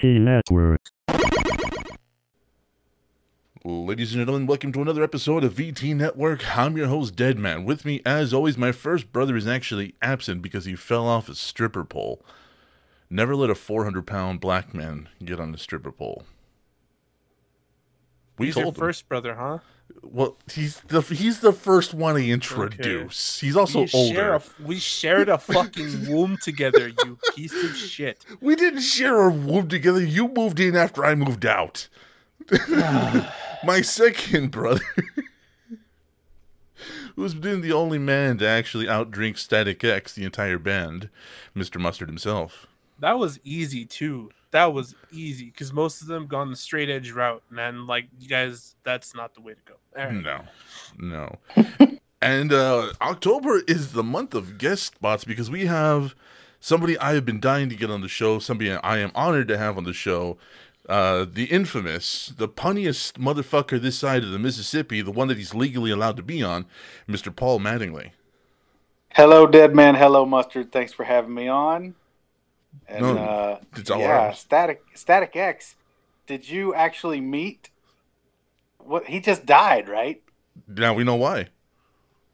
VT Network. Ladies and gentlemen, welcome to another episode of VT Network. I'm your host, Deadman. With me, as always, my first brother is actually absent because he fell off a stripper pole. Never let a 400 pound black man get on a stripper pole. We He's your told him. first brother, huh? Well, he's the he's the first one to introduce. He's also we Share older. a, we shared a fucking womb together, you piece of shit. We didn't share a womb together. You moved in after I moved out. My second brother, who's been the only man to actually outdrink Static X, the entire band, Mr. Mustard himself. That was easy too. That was easy because most of them gone the straight edge route, man. Like you guys, that's not the way to go. All right. No, no. and uh, October is the month of guest spots because we have somebody I have been dying to get on the show, somebody I am honored to have on the show. Uh, the infamous, the punniest motherfucker this side of the Mississippi, the one that he's legally allowed to be on, Mr. Paul Mattingly. Hello, Dead Man. Hello, Mustard. Thanks for having me on. And No, uh, it's all yeah, ours. Static Static X. Did you actually meet? What he just died, right? Now we know why.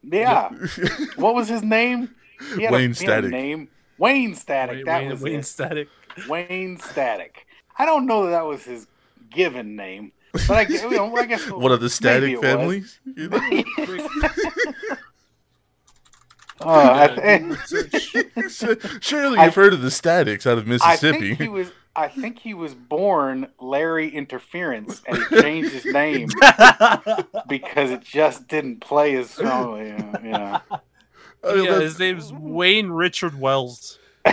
Yeah. what was his name? He had a- Wayne he had a Static. name Wayne Static. Wayne, that Wayne, was Wayne it. Static. Wayne Static. I don't know that that was his given name, but I, you know, I guess One of the Static families. You know? Oh, I, Surely you've heard of the Statics out of Mississippi. I Mississippi. think he was. I think he was born Larry Interference, and he changed his name because it just didn't play as strongly. Yeah, yeah. I mean, yeah, his name's Wayne Richard Wells.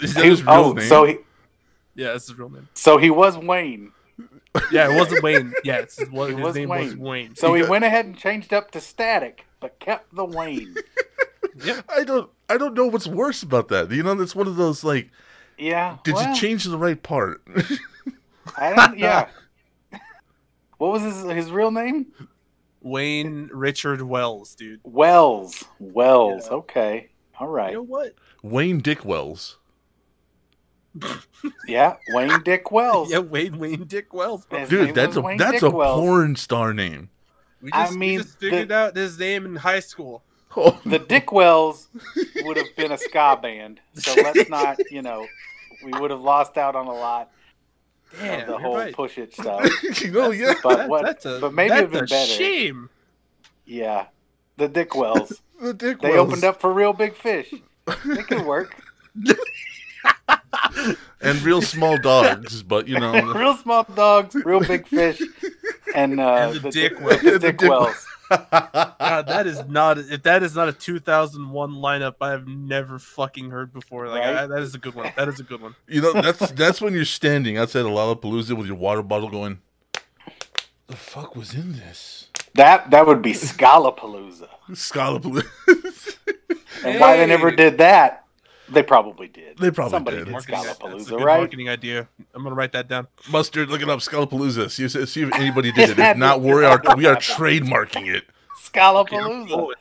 is that his real oh, name? so he Yeah, that's his real name. so he was Wayne. Yeah, it wasn't Wayne. Yeah, his, his was name was Wayne. Wayne. So he got- went ahead and changed up to Static, but kept the Wayne. I don't I don't know what's worse about that. You know, that's one of those like, Yeah. did well, you change the right part? I don't. Yeah. what was his his real name? Wayne Richard Wells, dude. Wells. Wells. Yeah. Okay. All right. You know what? Wayne Dick Wells. Yeah. Wayne Dick Wells. Yeah, Wayne Wayne Dick Wells. Bro. Dude, that's a Wayne that's a Wells. porn star name. We I just, mean, we just figured the- out his name in high school. Oh, the Dickwells would have been a ska band. So let's not, you know, we would have lost out on a lot Damn, of the whole right. push it stuff. you yeah. But That- what? that's a, but maybe it'd that's been a better. shame. Yeah, the Dickwells. The Dick They opened up for Reel Big Fish. It could work. and real small dogs, but you know, real small dogs, Reel Big Fish, and, uh, And the Dick Dick, Wells. the The Dick Dick Wells. God, that is not if that is not a 2001 lineup I have never fucking heard before. Like Right? I, that is a good one. That is a good one. you know that's that's when you're standing outside of Lollapalooza with your water bottle, going, "The fuck was in this?" That that would be Scalapalooza. Scalapalooza. And why they never did that, they probably did. They probably Somebody did. did Marketing, that's a Scalapalooza, good right? marketing idea. I'm gonna write that down. Mustard, look it up. Scalapalooza. See, if- see if anybody did it. If not, dude. we are we are trademarking it. Okay, I'm Scalapalooza. going.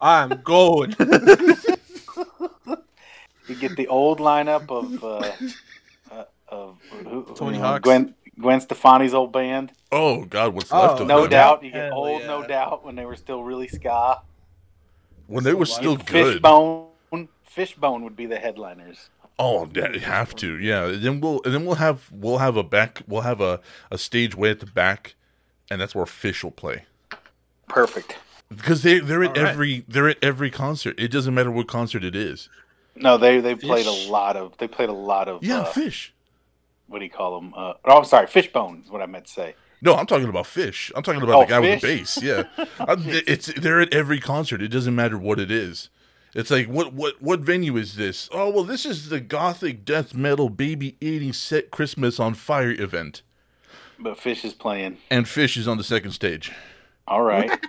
I'm going. You get the old lineup of uh, uh, of who, Tony you know, Hawk's. Gwen Gwen Stefani's old band. Oh God, what's Oh, left of No them? doubt, you get Hell old. yeah. No doubt when they were still really ska. When they were still good. Fishbone. Fishbone would be the headliners. Oh, yeah, you have to. Yeah. And then we'll and then we'll have we'll have a back we'll have a, a stage way at the back, and that's where Fish will play. Perfect. Because they they're at All right. every they're at every concert. It doesn't matter what concert it is. No, they they played Fish. a lot of they played a lot of Yeah, uh, Fish. what do you call them? Uh, oh, I'm sorry, Fishbone is what I meant to say. No, I'm talking about Fish. I'm talking about Oh, the guy with the bass. Yeah, Uh, it's they're at every concert. It doesn't matter what it is. It's like what what what venue is this? Oh well, this is the gothic death metal baby '80s set Christmas on fire event, But Fish is playing. and Fish is on the second stage. All right.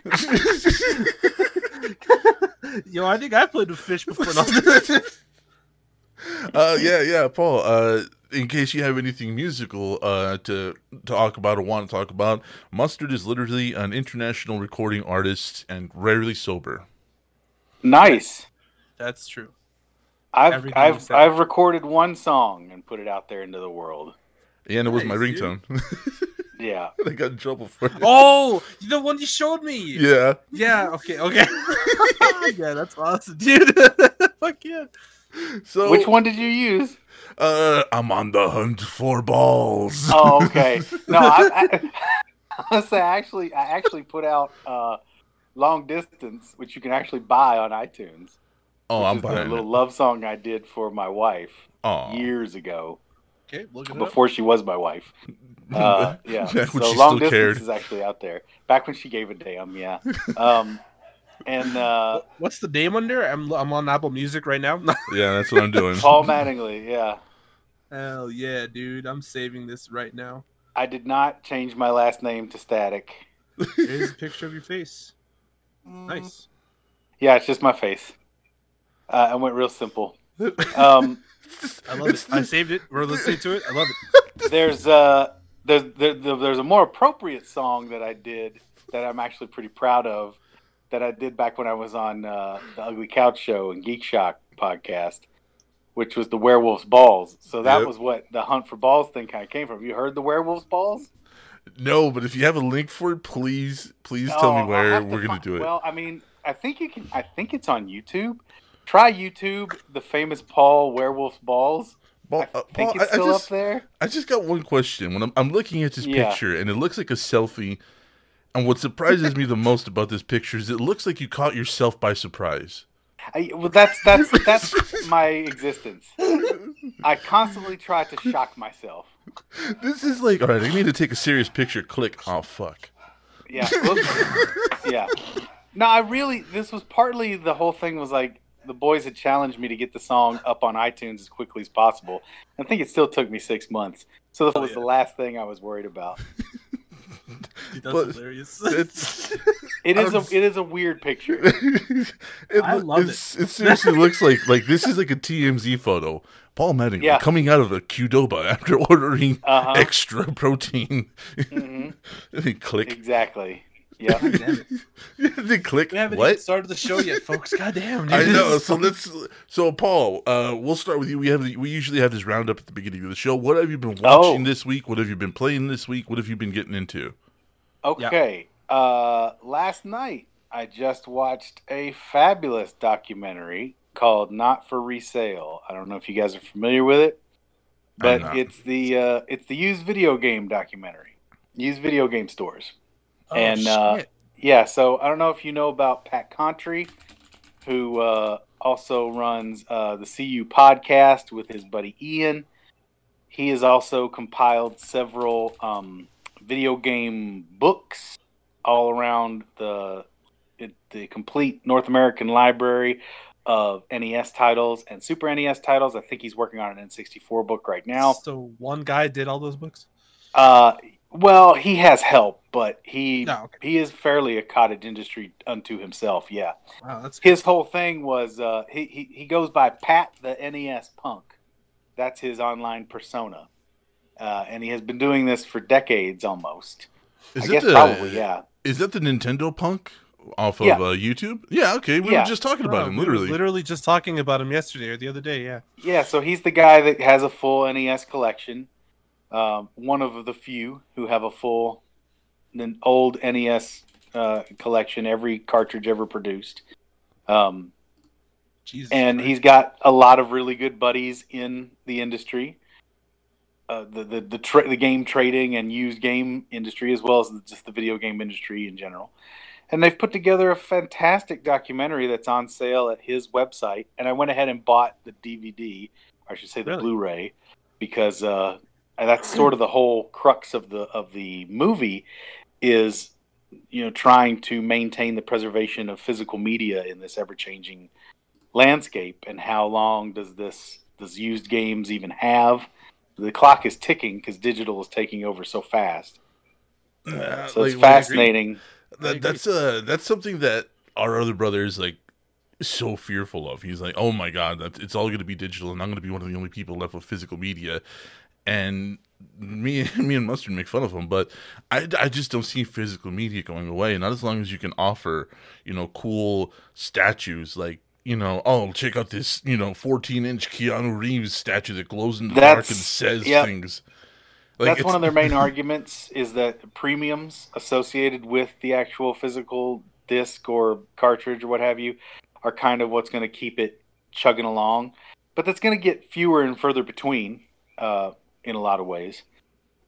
Yo, I think I played with fish before. Uh, yeah, yeah, Paul. Uh, in case you have anything musical uh, to talk about or want to talk about, Mustard is literally an international recording artist and rarely sober. nice. That's true. I've Everything I've. I've recorded one song and put it out there into the world. Yeah, and it was my Nice, dude. ringtone. Yeah. I got in trouble for it. Oh, the one you showed me. Yeah. Yeah. Okay. Okay. yeah, that's awesome, dude. Fuck yeah. So Which one did you use? Uh, I'm on the hunt for balls. Oh, okay. No, I, I, I say actually I actually put out uh, long distance, which you can actually buy on iTunes. Oh, I'm is the buying little it. love song I did for my wife Oh, years ago, Okay, look at it. before she was my wife. Uh, yeah, Back when so she long still distance cared. is actually out there. Back when she gave a damn, yeah. Um, and uh, What's the name under? I'm I'm on Apple Music right now. yeah, that's what I'm doing. Paul Mattingly, yeah. Hell yeah, dude! I'm saving this right now. I did not change my last name to Static. Here's a picture of your face. Nice. Yeah, it's just my face. Uh, I went real simple. Um, I love it. I saved it. We're listening to it. I love it. there's uh there's there, there- there's a more appropriate song that I did that I'm actually pretty proud of that I did back when I was on uh, the Ugly Couch Show and Geek Shock podcast, which was the Werewolf's Balls. So that Yep. was what the Hunt for Balls thing kind of came from. You heard the Werewolf's Balls? no, but if you have a link for it, please, please tell Oh, me where we're gonna fi- do it. Well, I mean, I think you can. I think it's on YouTube. Try YouTube, the famous Paul Werewolf's Balls. I uh, think Paul, it's I- I still just, up there. I just got one question. When I'm, I'm looking at this Yeah. picture and it looks like a selfie, and what surprises me the most about this picture is it looks like you caught yourself by surprise. I, well, that's that's that's my existence. I constantly try to shock myself. This is like, all right, I need to take a serious picture. Click. Oh fuck. Yeah, yeah. No, I really. This was partly the whole thing was like the boys had challenged me to get the song up on iTunes as quickly as possible. I think it still took me six months. So that was the last thing I was worried about. Dude, that's But- hilarious. It's. It is a I'm- it is a weird picture. it, I love it's- it. seriously looks like like this is like a TMZ photo. Paul Mattingly Yeah. coming out of a Qdoba after ordering Uh-huh. extra protein. hmm click. Exactly. Yeah. God damn it. then click. We haven't even What? started the show yet, folks. God damn, dude. I know. So let's. So Paul, uh, we'll start with you. We have we usually have this roundup at the beginning of the show. What have you been Oh. watching this week? What have you been playing this week? What have you been getting into? Okay. Uh, last night I just watched a fabulous documentary called "Not for Resale." I don't know if you guys are familiar with it, but it's the uh, it's the used video game documentary, used video game stores. Oh, and, uh. Yeah, so I don't know if you know about Pat Contri, who uh, also runs uh, the CU podcast with his buddy Ian. He has also compiled several um, video game books all around the the complete North American library of NES titles and Super NES titles. I think he's working on an N64 book right now. so one guy did all those books. Uh, well, he has help, but he No, okay. he is fairly a cottage industry unto himself. Yeah, Wow, that's his whole thing was uh, he, he he goes by Pat the NES Punk. That's his online persona, uh, and he has been doing this for decades almost. Is I it guess the, probably yeah. Is that the Nintendo Punk off of uh, YouTube? Yeah. Okay. We Yeah. were just talking about Oh, him. we Literally. literally just talking about him yesterday or the other day. Yeah. Yeah, so he's the guy that has a full NES collection. Um, one of the few who have a full, an old NES uh, collection, every cartridge ever produced. Um, Jesus. and Christ. he's got a lot of really good buddies in the industry, uh, the the the, tra- the game trading and used game industry, as well as just the video game industry in general. And they've put together a fantastic documentary that's on sale at his website. And I went ahead and bought the DVD, or I should say the Really? Blu-ray, because uh, that's sort of the whole crux of the of the movie is you know trying to maintain the preservation of physical media in this ever changing landscape and how long does this does used games even have? The clock is ticking because digital is taking over so fast. Uh, so like, it's fascinating. That, that's uh that's something that our other brother is like so fearful of. He's like, oh my god, that it's all going to be digital, and I'm going to be one of the only people left with physical media. And me, me and Mustard make fun of him, but I, I just don't see physical media going away. Not as long as you can offer, you know, cool statues like you know, oh, check out this, you know, 14 inch Keanu Reeves statue that glows in the dark and says yep. things. That's one of their main arguments is that premiums associated with the actual physical disc or cartridge or what have you are kind of what's going to keep it chugging along. But that's going to get fewer and further between uh, in a lot of ways.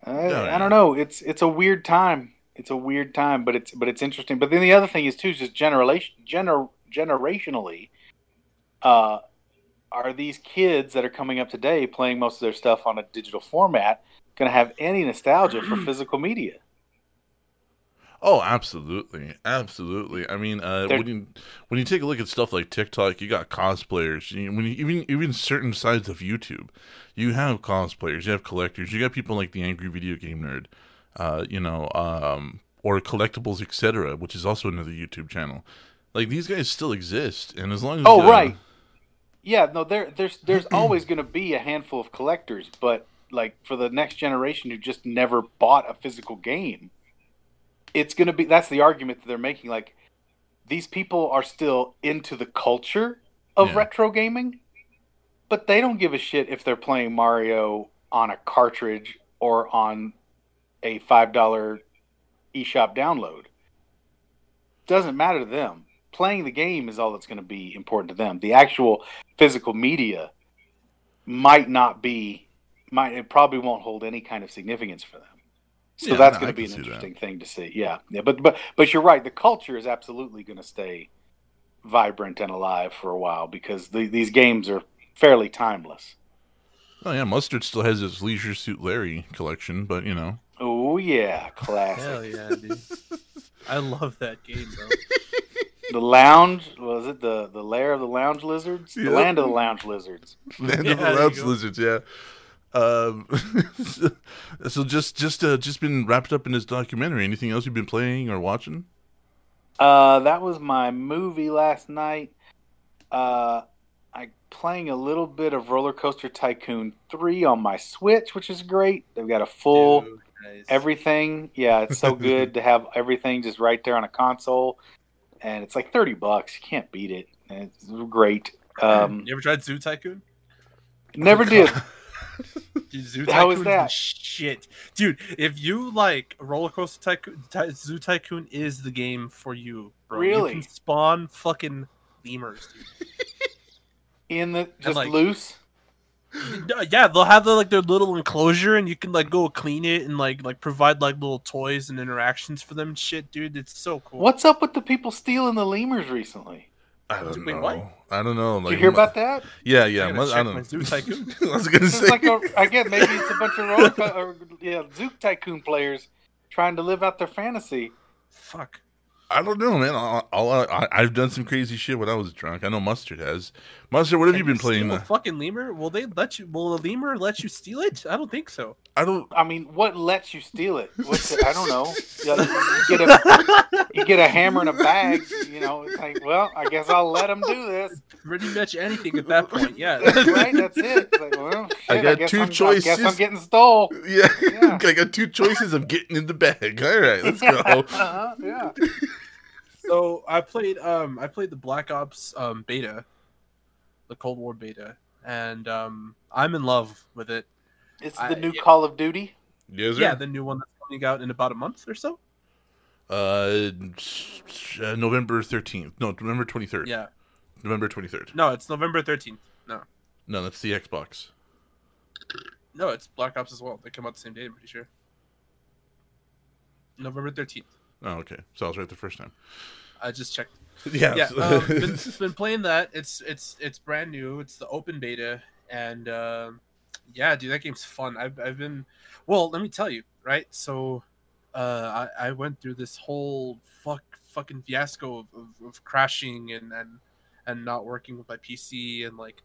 Uh, yeah. I don't know. It's it's a weird time. It's a weird time, but it's but it's interesting. But then the other thing is too, is just generation gener, generationally, uh, are these kids that are coming up today playing most of their stuff on a digital format going to have any nostalgia for physical media? Oh, absolutely, absolutely. I mean, uh, when you when you take a look at stuff like TikTok, you got cosplayers. You, when you, even even certain sides of YouTube, you have cosplayers, you have collectors, you got people like the Angry Video Game Nerd, uh, you know, um, or collectibles, etc., which is also another YouTube channel. Like these guys still exist, and as long as Oh, uh, right. Yeah, no, there there's there's always going to be a handful of collectors, but like for the next generation who just never bought a physical game, it's going to be that's the argument that they're making like these people are still into the culture of Yeah. retro gaming, but they don't give a shit if they're playing Mario on a cartridge or on a $5 eShop download. Doesn't matter to them. Playing the game is all that's going to be important to them. The actual physical media might not be might it probably won't hold any kind of significance for them. So Yeah, that's no, going to be an see that. interesting thing to see. Yeah. Yeah, but but but you're right. The culture is absolutely going to stay vibrant and alive for a while because the, these games are fairly timeless. Oh yeah, Mustard still has his Leisure Suit Larry collection, but you know, Oh yeah, classic. Hell yeah, dude. I love that game, bro. The lounge was it the the lair of the lounge lizards? The land of the lounge lizards. Land Yeah, of the Lounge. Lizards, yeah. Um, so just just uh, just been wrapped up in this documentary. Anything else you've been playing or watching? Uh, that was my movie last night. Uh, I playing a little bit of Roller Coaster Tycoon three on my Switch, which is great. They've got a full Dude, nice. everything. Yeah, it's so good to have everything just right there on a console, and it's like thirty bucks. You can't beat it. And It's great. Um, you ever tried Zoo Tycoon? never did. Dude, Zoo How is Tycoon's that? Shit, dude. If you like Roller Coaster Tycoon, Ty- Zoo Tycoon is the game for you, bro. Really? You can spawn fucking lemurs, dude. In the just like- loose. Yeah, they'll have the, like their little enclosure, and you can like go clean it and like like provide like little toys and interactions for them. Shit, dude, it's so cool. What's up with the people stealing the lemurs recently? I don't Wait, know. what? I don't know. Did you hear about that? Yeah, I yeah. gotta I check don't my know. Zoo Tycoon. I was gonna say. like a, again, maybe it's a bunch of roller co- or, yeah, Zook Tycoon players trying to live out their fantasy. Fuck. I don't know, man. I'll, I'll, I, I've done some crazy shit when I was drunk. I know Mustard has. Mustard, what have you been playing? Steal a uh, fucking lemur? Will they let you? Will a lemur let you steal it? I don't think so. I don't. I mean, what lets you steal it? What's it? I don't know. You, you get a you get a hammer and a bag. You know, it's like, well, I guess I'll let them do this. Pretty much anything at that point. Yeah. That's right. That's it. It's like, well, I shit, got guess two I'm, I guess choices. I'm getting stole. Yeah, Yeah. I got two choices of getting in the bag. All right, let's go. Uh-huh, yeah. so I played um I played the Black Ops um beta, the Cold War beta, and um I'm in love with it. It's I- the new yeah. Call of Duty. Yes, sir. Yeah, the new one that's coming out in about a month or so. Uh, s- s- uh, November thirteenth. No, November twenty third. Yeah. November twenty third. No, it's November 13th. No. No, that's the Xbox. No, it's Black Ops as well. They come out the same day, I'm pretty sure. November 13th. Oh, okay. So I was right the first time. I just checked. Yeah. yeah, um, been, been playing that. It's it's it's brand new. It's the open beta, and um, yeah, dude, that game's fun. I've I've been, well, let me tell you, right? So, uh, I I went through this whole fuck fucking fiasco of, of, of crashing and and and not working with my PC and like,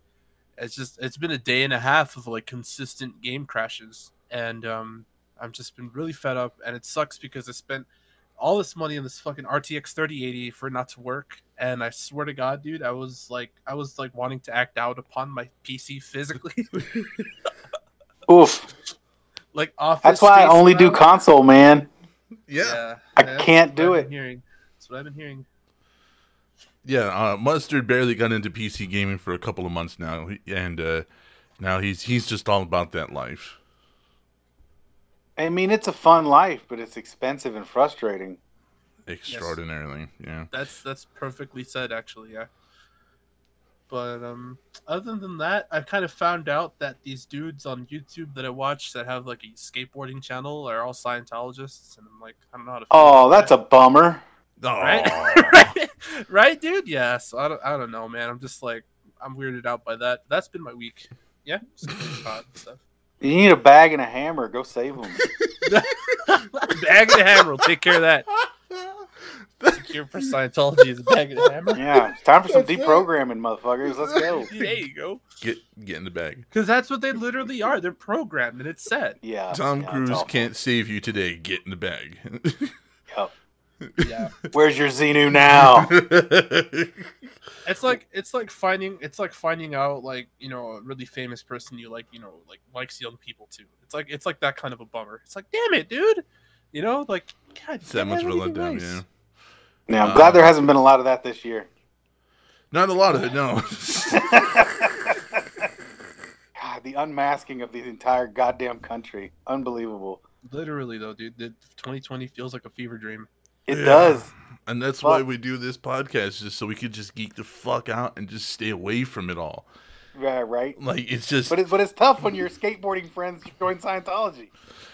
it's just it's been a day and a half of like consistent game crashes, and um, I've just been really fed up, and it sucks because I spent all this money on this fucking RTX 3080 for it not to work. And I swear to God, dude, I was like, I was like wanting to act out upon my PC physically, Oof. like office. That's why I only do around- console, man. yeah. I can't do it. Hearing. That's what I've been hearing. Yeah, uh, Mustard barely got into PC gaming for a couple of months now, and uh, now he's he's just all about that life. I mean, it's a fun life, but it's expensive and frustrating. Extraordinarily, yeah. That's that's perfectly said, actually. Yeah. But um, other than that, I've kind of found out that these dudes on YouTube that I watch that have like a skateboarding channel are all Scientologists, and I'm like, I don't know how to. feel Oh, about that's a bummer. Oh, right, right, right, dude. Yeah. So I don't, I don't know, man. I'm just like, I'm weirded out by that. That's been my week. Yeah. Just doing pod and stuff. You need a bag and a hammer. Go save them. bag and a hammer will take care of that. Secure for Scientology is a bag of a hammer. Yeah, it's time for some That's deprogramming, motherfuckers. Let's go. There you go. get get in the bag. Because that's what they literally are. They're programmed and it's set. Yeah. Tom yeah, Cruise can't save you today. Get in the bag. Yep. Yeah. Where's your Xenu now? It's like it's like finding it's like finding out like, you know, a really famous person you like, you know, like likes young people too. It's like it's like that kind of a bummer. It's like, damn it, dude. You know, like God, it's that damn, much of a letdown, nice. yeah. Yeah, I'm uh, glad there hasn't been a lot of that this year. Not a lot of it, no. God, the unmasking of the entire goddamn country. Unbelievable. Literally though, dude, the 2020 feels like a fever dream. It Yeah. does. and that's why we do this podcast, just so we could just geek the fuck out and just stay away from it all. Yeah, right. Like it's just But it, but it's tough when your skateboarding friends join Scientology.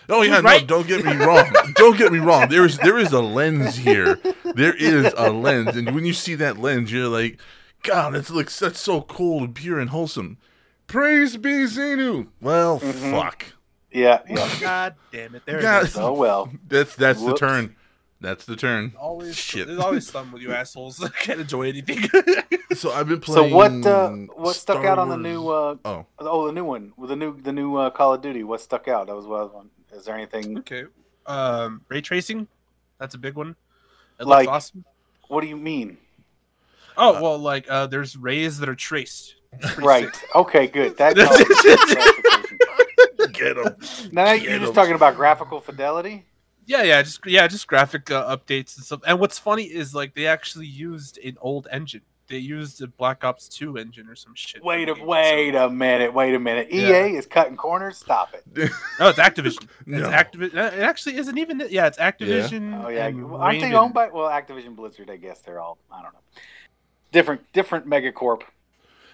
Oh yeah, right? no, don't get me wrong. don't get me wrong. There is there is a lens here. There is a lens, and when you see that lens, you're like, God, that looks that's so cool and pure and wholesome. Praise be Xenu. Well, Mhm. fuck. Yeah, yeah. God damn it. There God. it is. Oh well. That's that's the turn. That's the turn. Always Shit. there's always some with you assholes that can't enjoy anything. So I've been playing. So what uh, what stuck Star out on the new uh, Oh, oh the new one with the new the new uh, Call of Duty? What stuck out? That was what I was wondering. Is there anything? okay. Um ray tracing. That's a big one. It Like- looks awesome. What do you mean? Oh well like uh there's rays that are traced. Right. sick. Okay. Good. That's all. get him. now Get you're just talking about graphical fidelity. Yeah, yeah, just yeah, just graphic uh, updates and stuff. And what's funny is like they actually used an old engine. They used a Black Ops 2 engine or some shit. Wait a game, wait a minute. Wait a minute. EA is cutting corners. Stop it. So. No, it's Activision. No. It's Activision. It actually isn't even. Yeah, it's Activision. Oh yeah. and Aren't they owned by? Well, Activision Blizzard. I guess they're all. I don't know. Different different megacorp.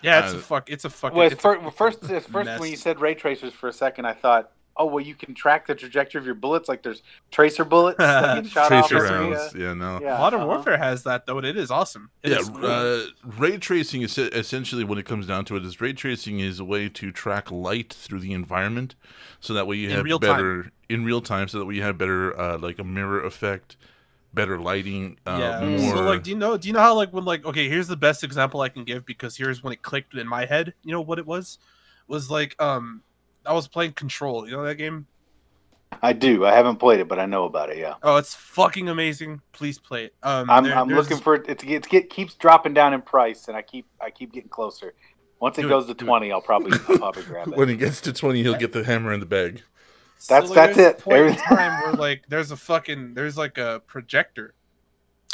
Yeah, it's Uh, a fuck. It's a fucking. Well, it's a fir- fucking first, first when you said ray tracers for a second, I thought, oh well, you can track the trajectory of your bullets. Like there's tracer bullets that shot. Tracer every, rounds. Yeah, no. yeah, Modern uh-huh. Warfare has that though, and it is awesome. It yeah, is cool. uh, ray tracing is essentially when it comes down to it is ray tracing is a way to track light through the environment, so that way you In have real better in real time, so that way you have better uh, like a mirror effect, better lighting, uh, yeah. more. So like, do you know? Do you know how like when like okay, here's the best example I can give because here's when it clicked in my head. You know what it was? Was like um, I was playing Control. You know that game? I do. I haven't played it, but I know about it. Yeah, Oh, it's fucking amazing. Please play it. Um, I'm, there- I'm looking for it. It's it get, keeps dropping down in price, and I keep I keep getting closer. Once it Do it, goes to do it. twenty, I'll probably I'll probably grab it. when he gets to twenty, he'll get the hammer in the bag. That's- like, that's it. Point in Everything- time where like there's a fucking there's like a projector,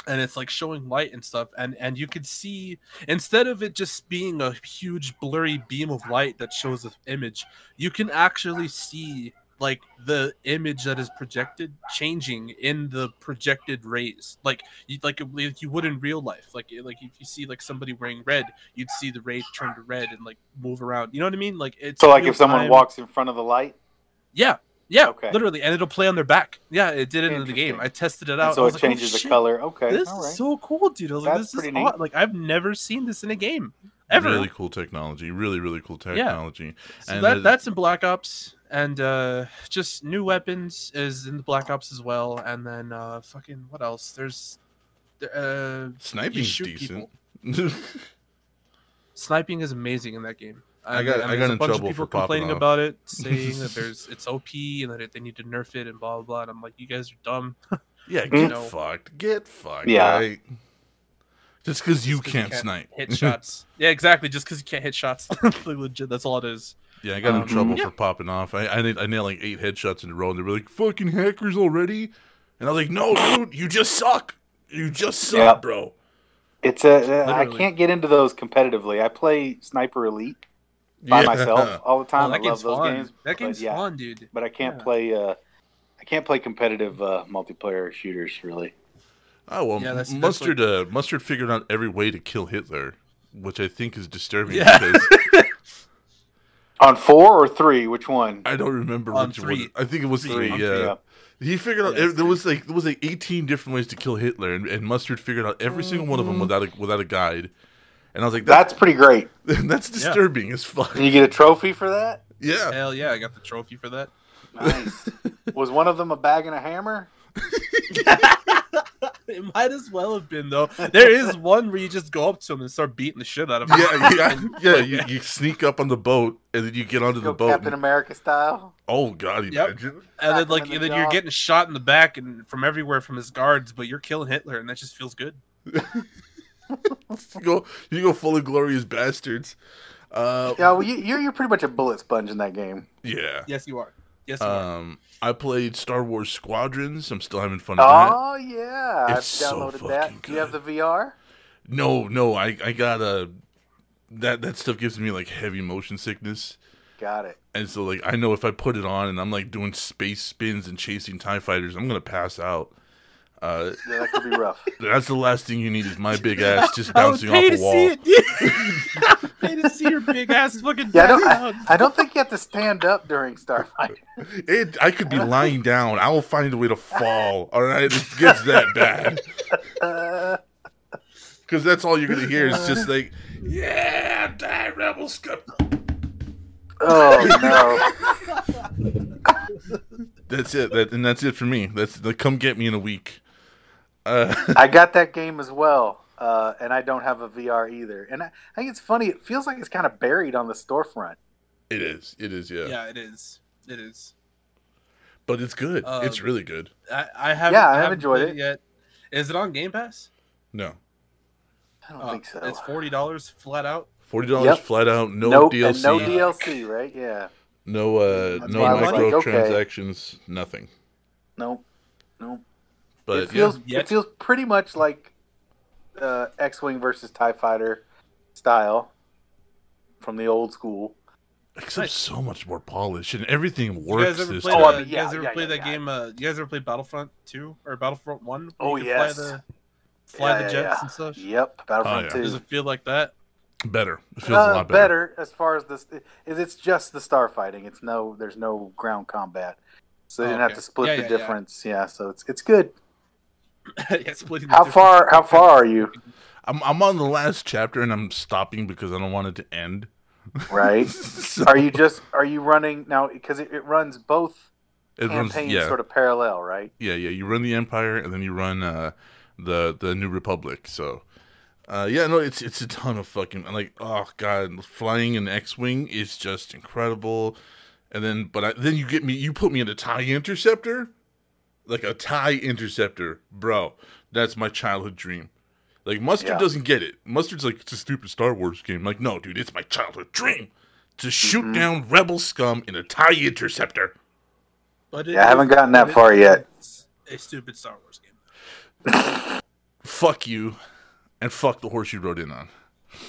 and it's like showing light and stuff, and and you could see instead of it just being a huge blurry beam of light that shows the image, you can actually see like the image that is projected changing in the projected rays. Like you like like you would in real life. Like like if you see like somebody wearing red you'd see the rays turn to red and like move around. You know what i mean? Like it's so like if someone time. walks in front of the light, Yeah, yeah, Okay. literally, and it'll play on their back. Yeah, it did it in the game. I tested it and out. so it like, oh, changes the shit, color. Okay, This all is so cool, dude. I was like, this is pretty aw- like I've never seen this in a game ever. Really cool technology. Really, really cool technology. So and that the- that's in Black Ops, and uh just new weapons is in the Black Ops as well. And then uh fucking what else? There's uh Sniping's decent. sniping is amazing in that game. I got- And I there's got a in bunch trouble of people for complaining off. about it, saying that there's it's OP and that it, they need to nerf it and blah blah blah. And I'm like, you guys are dumb. yeah, get know. fucked. Get fucked. Yeah. Right? Just because you Just 'cause can't, snipe. hit shots. yeah, exactly. Just because you can't hit shots, Like, legit. That's all it is. Yeah, I got in Um, trouble yeah. for popping off. I I, did, I nailed like eight headshots in a row, and they were like, "Fucking hackers already!" And I was like, "No, dude, you just suck. You just suck, Yeah. bro." It's a. I Literally. can't get into those competitively. I play Sniper Elite by Yeah. myself all the Oh, time. that I love those fun. games. That game's yeah, fun, dude. But I can't Yeah. play. Uh, I can't play competitive uh, multiplayer shooters really. Oh well, Yeah, that's- that's mustard. uh, mustard figured out every way to kill Hitler, which I think is disturbing. Yeah. because On four or three, which one? I don't remember On which three. one. I think it was Three. three. Yeah. yeah. He figured out Yeah, there was like there was like eighteen different ways to kill Hitler, and, and mustard figured out every single one of them without a without a guide. And I was like, That's pretty great. that's that's disturbing as fuck. Did you get a trophy for that? Yeah. Hell yeah, I got the trophy for that. Nice. was one of them a bag and a hammer? it might as well have been though. There is one where you just go up to him and start beating the shit out of him. Yeah, yeah, yeah. You, you sneak up on the boat, and then you get onto the boat. Captain America style. oh God, Yep. imagine. And Smack then like in the and then you're getting shot in the back and from everywhere from his guards, but you're killing Hitler and that just feels good. You go, you go full of glorious bastards. Uh, Yeah, well, you, you're you're pretty much a bullet sponge in that game. yeah. Yes, you are. Yes, you are. Um, I played Star Wars Squadrons. I'm still having fun with that. Oh yeah, I've It's so downloaded that. fucking Do you have the. VR? No, no, I, I got a that that stuff gives me like heavy motion sickness. Got it. And so like I know if I put it on and I'm like doing space spins and chasing TIE fighters, I'm gonna pass out. Uh, Yeah, that could be rough. that's the last thing you need is my big ass just bouncing pay off to a wall. see it, dude. pay to see your big ass fucking. Yeah, I don't. I, I don't think you have to stand up during Starfighter. It, I could be lying down. I will find a way to fall. All right, it gets that bad. Uh, Because that's all you're gonna hear is just like, yeah, die, rebel scum. oh no. That's it. That and that's it for me. That's the come get me in a week. Uh! I got that game as well, uh, and I don't have a VR either. And I, I think it's funny. It feels like it's kind of buried on the storefront. it is. It is. Yeah. Yeah, it is. It is. But it's good. Um, it's really good. I, I haven't. Yeah, I have haven't enjoyed it. yet. Is it on Game Pass? No. I don't think so. It's forty dollars flat out. Forty dollars Yep. flat out. No nope, DLC. and no DLC, right? Yeah. No. Uh, That's no why I was microtransactions. like, okay. Nothing. Nope. Nope. But it feels yeah. it feels pretty much like uh, X-wing versus Tie Fighter style from the old school. except Nice. so much more polished and everything You works. guys ever this played? Oh, I mean, you guys yeah, ever yeah, played yeah, that yeah. game? Uh, you guys ever play Battlefront Two or Battlefront One? Oh, you yes. Fly the, fly Yeah, the jets yeah. and stuff. Yep, Battlefront Oh, yeah. Does it feel like that? better. It feels a Uh, lot better. better as far as this is. It's just the starfighting. It's no. There's no ground combat, so they Oh, didn't have to split Yeah, the yeah, yeah. difference. Yeah. so it's it's good. yeah, splitting How difference. far? How far are you? I'm I'm on the last chapter and I'm stopping because I don't want it to end. Right? So are you just? Are you running now? Because it, it runs both it runs, campaigns yeah, sort of parallel, right? yeah, yeah. You run the Empire and then you run uh, the the New Republic. So, uh, yeah, no, it's it's a ton of fucking like oh god, flying an X-wing is just incredible. And then, but I, then you get me, you put me in a Tie Interceptor, like a Tie Interceptor, bro. That's my childhood dream. Like Mustard Yeah. doesn't get it. Mustard's like it's a stupid Star Wars game. like no, dude, it's my childhood dream to shoot Mm-hmm. down rebel scum in a Tie Interceptor. But it Yeah, I haven't gotten that far yet. is A stupid Star Wars game. Fuck you, and fuck the horse you rode in on.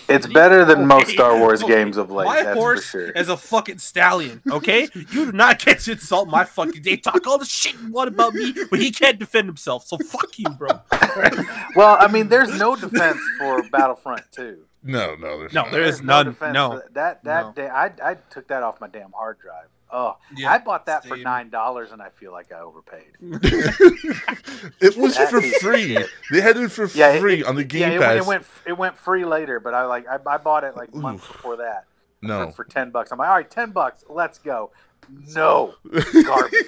It's better than most Star Wars Okay, games of late. My that's horse for sure. is a fucking stallion. Okay, you do not get to insult my fucking. They talk all the shit you want about me, but he can't defend himself. So fuck you, bro. Well, I mean, there's no defense for Battlefront 2. No, no, there's No, not. there is There's none. defense No. that. That, that No. day, I, I took that off my damn hard drive. Oh, Yeah, I bought that for nine dollars, and I feel like I overpaid. it was That for is- free. They had it for Yeah, it- free on the Game yeah, it, Pass. it went it went free later, but I like I, I bought it like months before that no, for, for ten bucks. I'm like, all right, ten bucks, let's go. No garbage,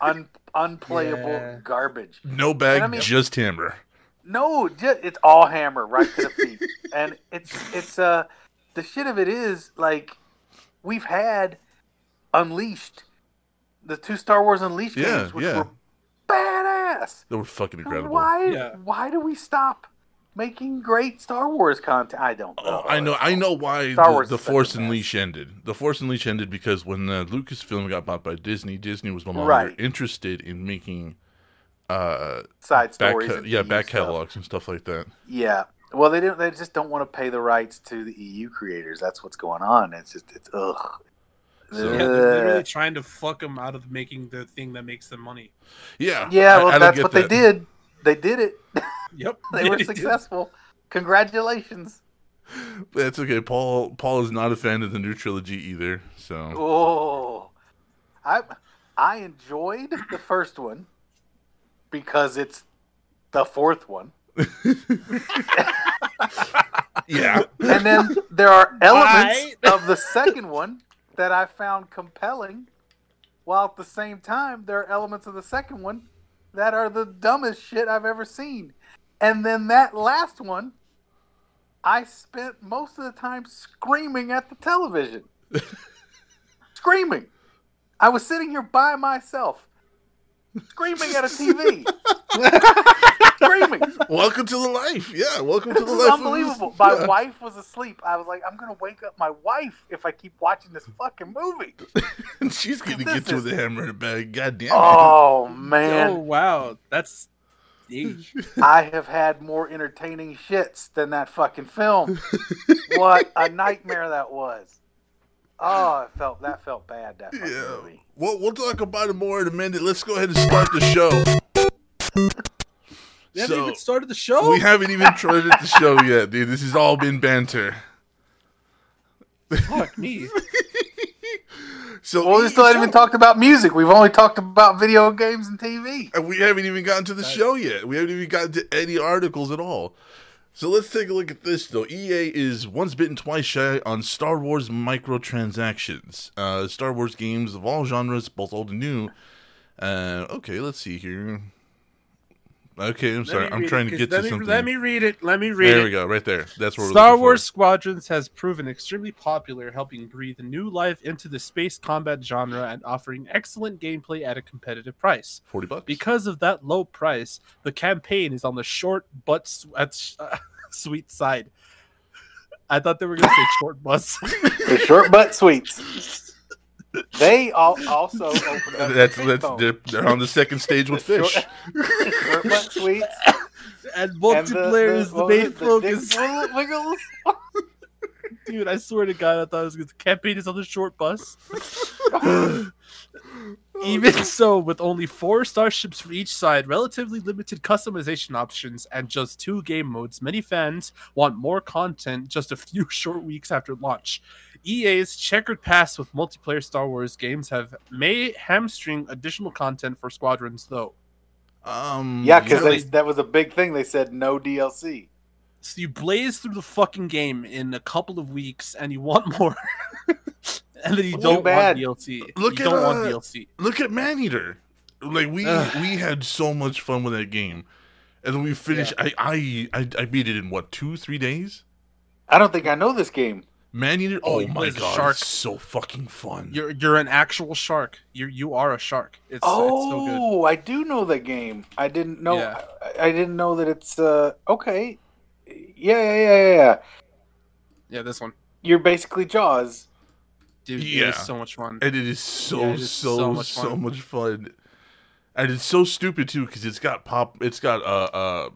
Un, unplayable Yeah. garbage. no bag, I mean- just hammer. No, ju- it's all hammer right to the feet, and it's it's uh the shit of it is like we've had Unleashed, the two Star Wars Unleashed Yeah, games, which yeah. were badass. They were fucking incredible. Why Yeah. why do we stop making great Star Wars content? I don't know. Oh, I know, I know why Star the, Wars the is Force mess. Unleashed ended. The Force Unleashed ended because when uh, Lucasfilm got bought by Disney, Disney was no longer Right. interested in making uh Side back stories. ca- and yeah EU back stuff. catalogs and stuff like that. Yeah, Well, they don't. They just don't want to pay the rights to the EU creators. That's what's going on. It's just it's ugh. So- Yeah, they're literally trying to fuck them out of making the thing that makes them money. Yeah, yeah. I- Well, I don't that's what that. they did. They did it. Yep, They were did. successful. Congratulations. But That's okay. Paul Paul is not a fan of the new trilogy either. So Oh, I I enjoyed the first one because it's the fourth one, yeah, and then there are elements Right. of the second one that I found compelling, while at the same time there are elements of the second one that are the dumbest shit I've ever seen, and then that last one. I spent most of the time screaming at the television. screaming. I was sitting here by myself, screaming at a TV. screaming. welcome to the life. Yeah, welcome to the is life. of- unbelievable. My Yeah. wife was asleep. I was like, I'm gonna wake up my wife if I keep watching this fucking movie. And she's gonna This get you is- with a hammer in a bag. God damn it. Oh man. Oh wow, that's. I have had more entertaining shits than that fucking film. what a nightmare that was. Oh, it felt that felt bad. That fucking Yeah. movie. Well, we'll talk about it more in a minute. Let's go ahead and start the show. We haven't So, even started the show. We haven't even started the show yet, dude. This has all been banter. Fuck me. So Well, we still haven't even talked about music. We've only talked about video games and TV. And we haven't even gotten to the show yet. We haven't even gotten to any articles at all. So let's take a look at this though. EA is once bitten, twice shy on Star Wars microtransactions. Uh, Star Wars games of all genres, both old and new. Uh, okay, let's see here. Okay, I'm sorry. I'm trying it, to 'cause get to me, something. Let me read it. Let me read there it. we go, right there. That's where we're Star for. Wars Squadrons has proven extremely popular, helping breathe new life into the space combat genre and offering excellent gameplay at a competitive price. Forty bucks. Because of that low price, the campaign is on the short but s- at uh, sweet side. I thought they were going to say short bus. The short butt sweets. They all also opened up. that's that's they're, they're on the second stage with fish. short- short sweets. and and multiplayer is the what was main it? The focus. wiggles. Dude, I swear to God, I thought it was the campaign is on the short bus. Even so, with only four starships for each side, relatively limited customization options, and just two game modes, many fans want more content just a few short weeks after launch. EA's checkered past with multiplayer Star Wars games have may hamstring additional content for Squadrons, though. Um, Yeah, because that was a big thing. They said no DLC. So you blaze through the fucking game in a couple of weeks, and you want more, and then you Too don't bad. want DLC. Look you at, don't want uh, DLC. look at Maneater. Like we Ugh. we had so much fun with that game, and then we finished. I, I I I beat it in what two three days. I don't think I know this game. Maneater. Oh, Oh, you my play as a god, shark. it's so fucking fun. You're you're an actual shark. You you are a shark. It's, it's so good. Oh, I do know the game. I didn't know. Yeah. I, I didn't know that it's uh okay. Yeah, yeah, yeah, yeah, yeah. Yeah, this one, You're basically Jaws. dude. It Yeah. is so much fun. and it is so Yeah, it is so so so much much fun. fun. and it's so stupid too because it's got pop. It's got uh uh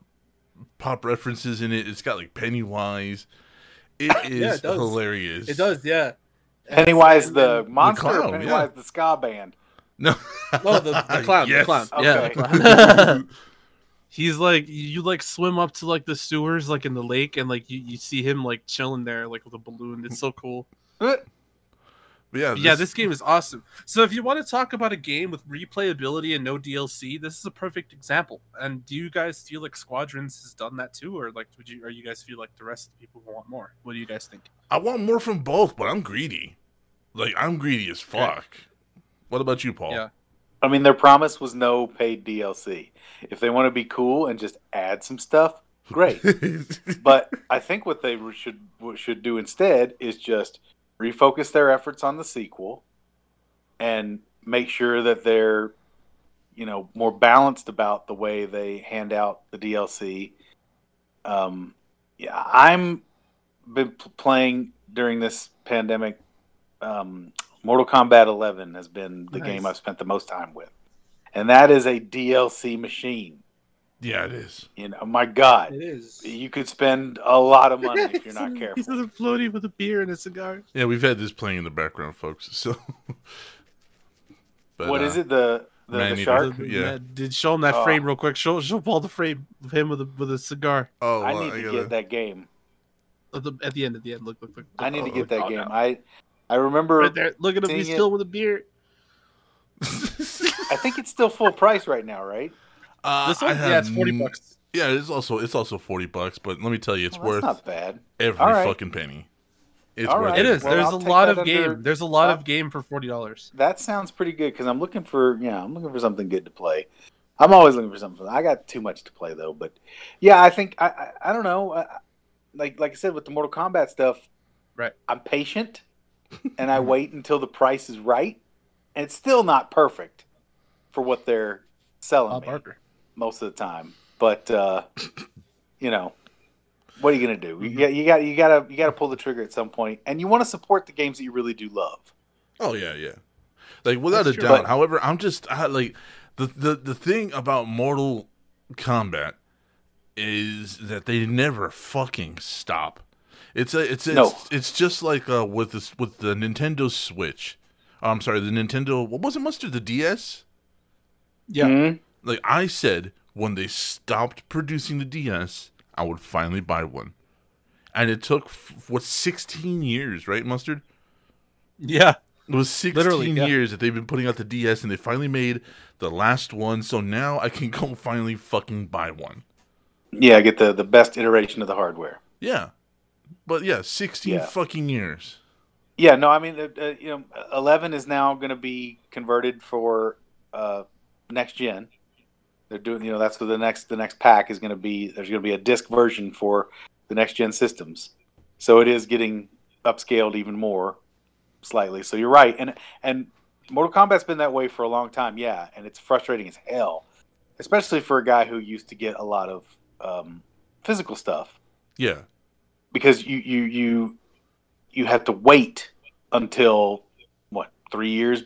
pop references in it. It's got like Pennywise. It is it does. hilarious. It does, yeah. Pennywise the monster, or clown, Pennywise the ska band. No, Oh, the, the clown, Yes. the clown. Yeah, Okay. the clown. He's like you like swim up to like the sewers like in the lake and like you, you see him like chilling there like with a balloon. It's so cool. But yeah, yeah, this game is awesome. So if you want to talk about a game with replayability and no DLC, this is a perfect example. And do you guys feel like Squadrons has done that too, or like would you, or you guys feel like the rest of the people want more? What do you guys think? I want more from both, but I'm greedy. Like I'm greedy as fuck. What about you, Paul? Yeah. I mean, their promise was no paid DLC. If they want to be cool and just add some stuff, great. but I think what they should what should do instead is just refocus their efforts on the sequel and make sure that they're you know more balanced about the way they hand out the DLC. Um, yeah, I'm been playing during this pandemic. Um, Mortal Kombat 11 has been the Nice. game I've spent the most time with, and that is a DLC machine. Yeah, it is. You know, my God, It is. you could spend a lot of money if you're not He's careful. on a floaty with a beer and a cigar. Yeah, we've had this playing in the background, folks. So, but, What uh, is it? The the, the Man-eater. shark? Yeah. Yeah, Did show him that Oh. frame real quick. Show show Paul the frame of him with a with a cigar Oh, I well, need to gotta- get that game. at the, at the end. At the end, look, look, look. I need to Oh, get that oh, game. no. I I remember. Right there. Look at him. He's it. still with a beer. I think it's still full price right now, right? Uh, This one, have yeah, it's forty bucks. Yeah, it's also it's also forty bucks, but let me tell you, it's Well, worth that's not bad. every All right. fucking penny. It's All worth right. It every is. Well, There's I'll a lot that of game. under- There's a lot uh, of game for forty dollars. That sounds pretty good because I'm looking for yeah, I'm looking for something good to play. I'm always looking for something. I got too much to play though, but yeah, I think I I, I don't know. I, like like I said with the Mortal Kombat stuff, Right. I'm patient and I wait until the price is right, and it's still not perfect for what they're selling Bob me Barker. Most of the time. But uh, you know, what are you gonna do? You, got- you got you gotta you gotta pull the trigger at some point, and you want to support the games that you really do love. Oh yeah, yeah. Like without That's a true. doubt. But- However, I'm just I, like the, the the thing about Mortal Kombat is that they never fucking stop. It's a it's it's, No. it's just like uh, with this with the Nintendo Switch. Oh, I'm sorry, the Nintendo. What was it, Mustard? The DS. Yeah. Mhm. Like I said, when they stopped producing the DS, I would finally buy one. And it took f- what 16 years, right, Mustard? Yeah. It was 16 Literally, yeah. years that they've been putting out the DS and they finally made the last one. So now I can go finally fucking buy one. Yeah, get the the best iteration of the hardware. Yeah. But yeah, 16 Yeah. fucking years. Yeah, no, I mean, uh, uh, you know, eleven is now going to be converted for uh, next gen. They're doing, you know, that's what the next the next pack is going to be. There's going to be a disc version for the next gen systems, so it is getting upscaled even more slightly. So you're right, and and Mortal Kombat's been that way for a long time, yeah, and it's frustrating as hell, especially for a guy who used to get a lot of um, physical stuff Yeah. because you you you you have to wait until what three years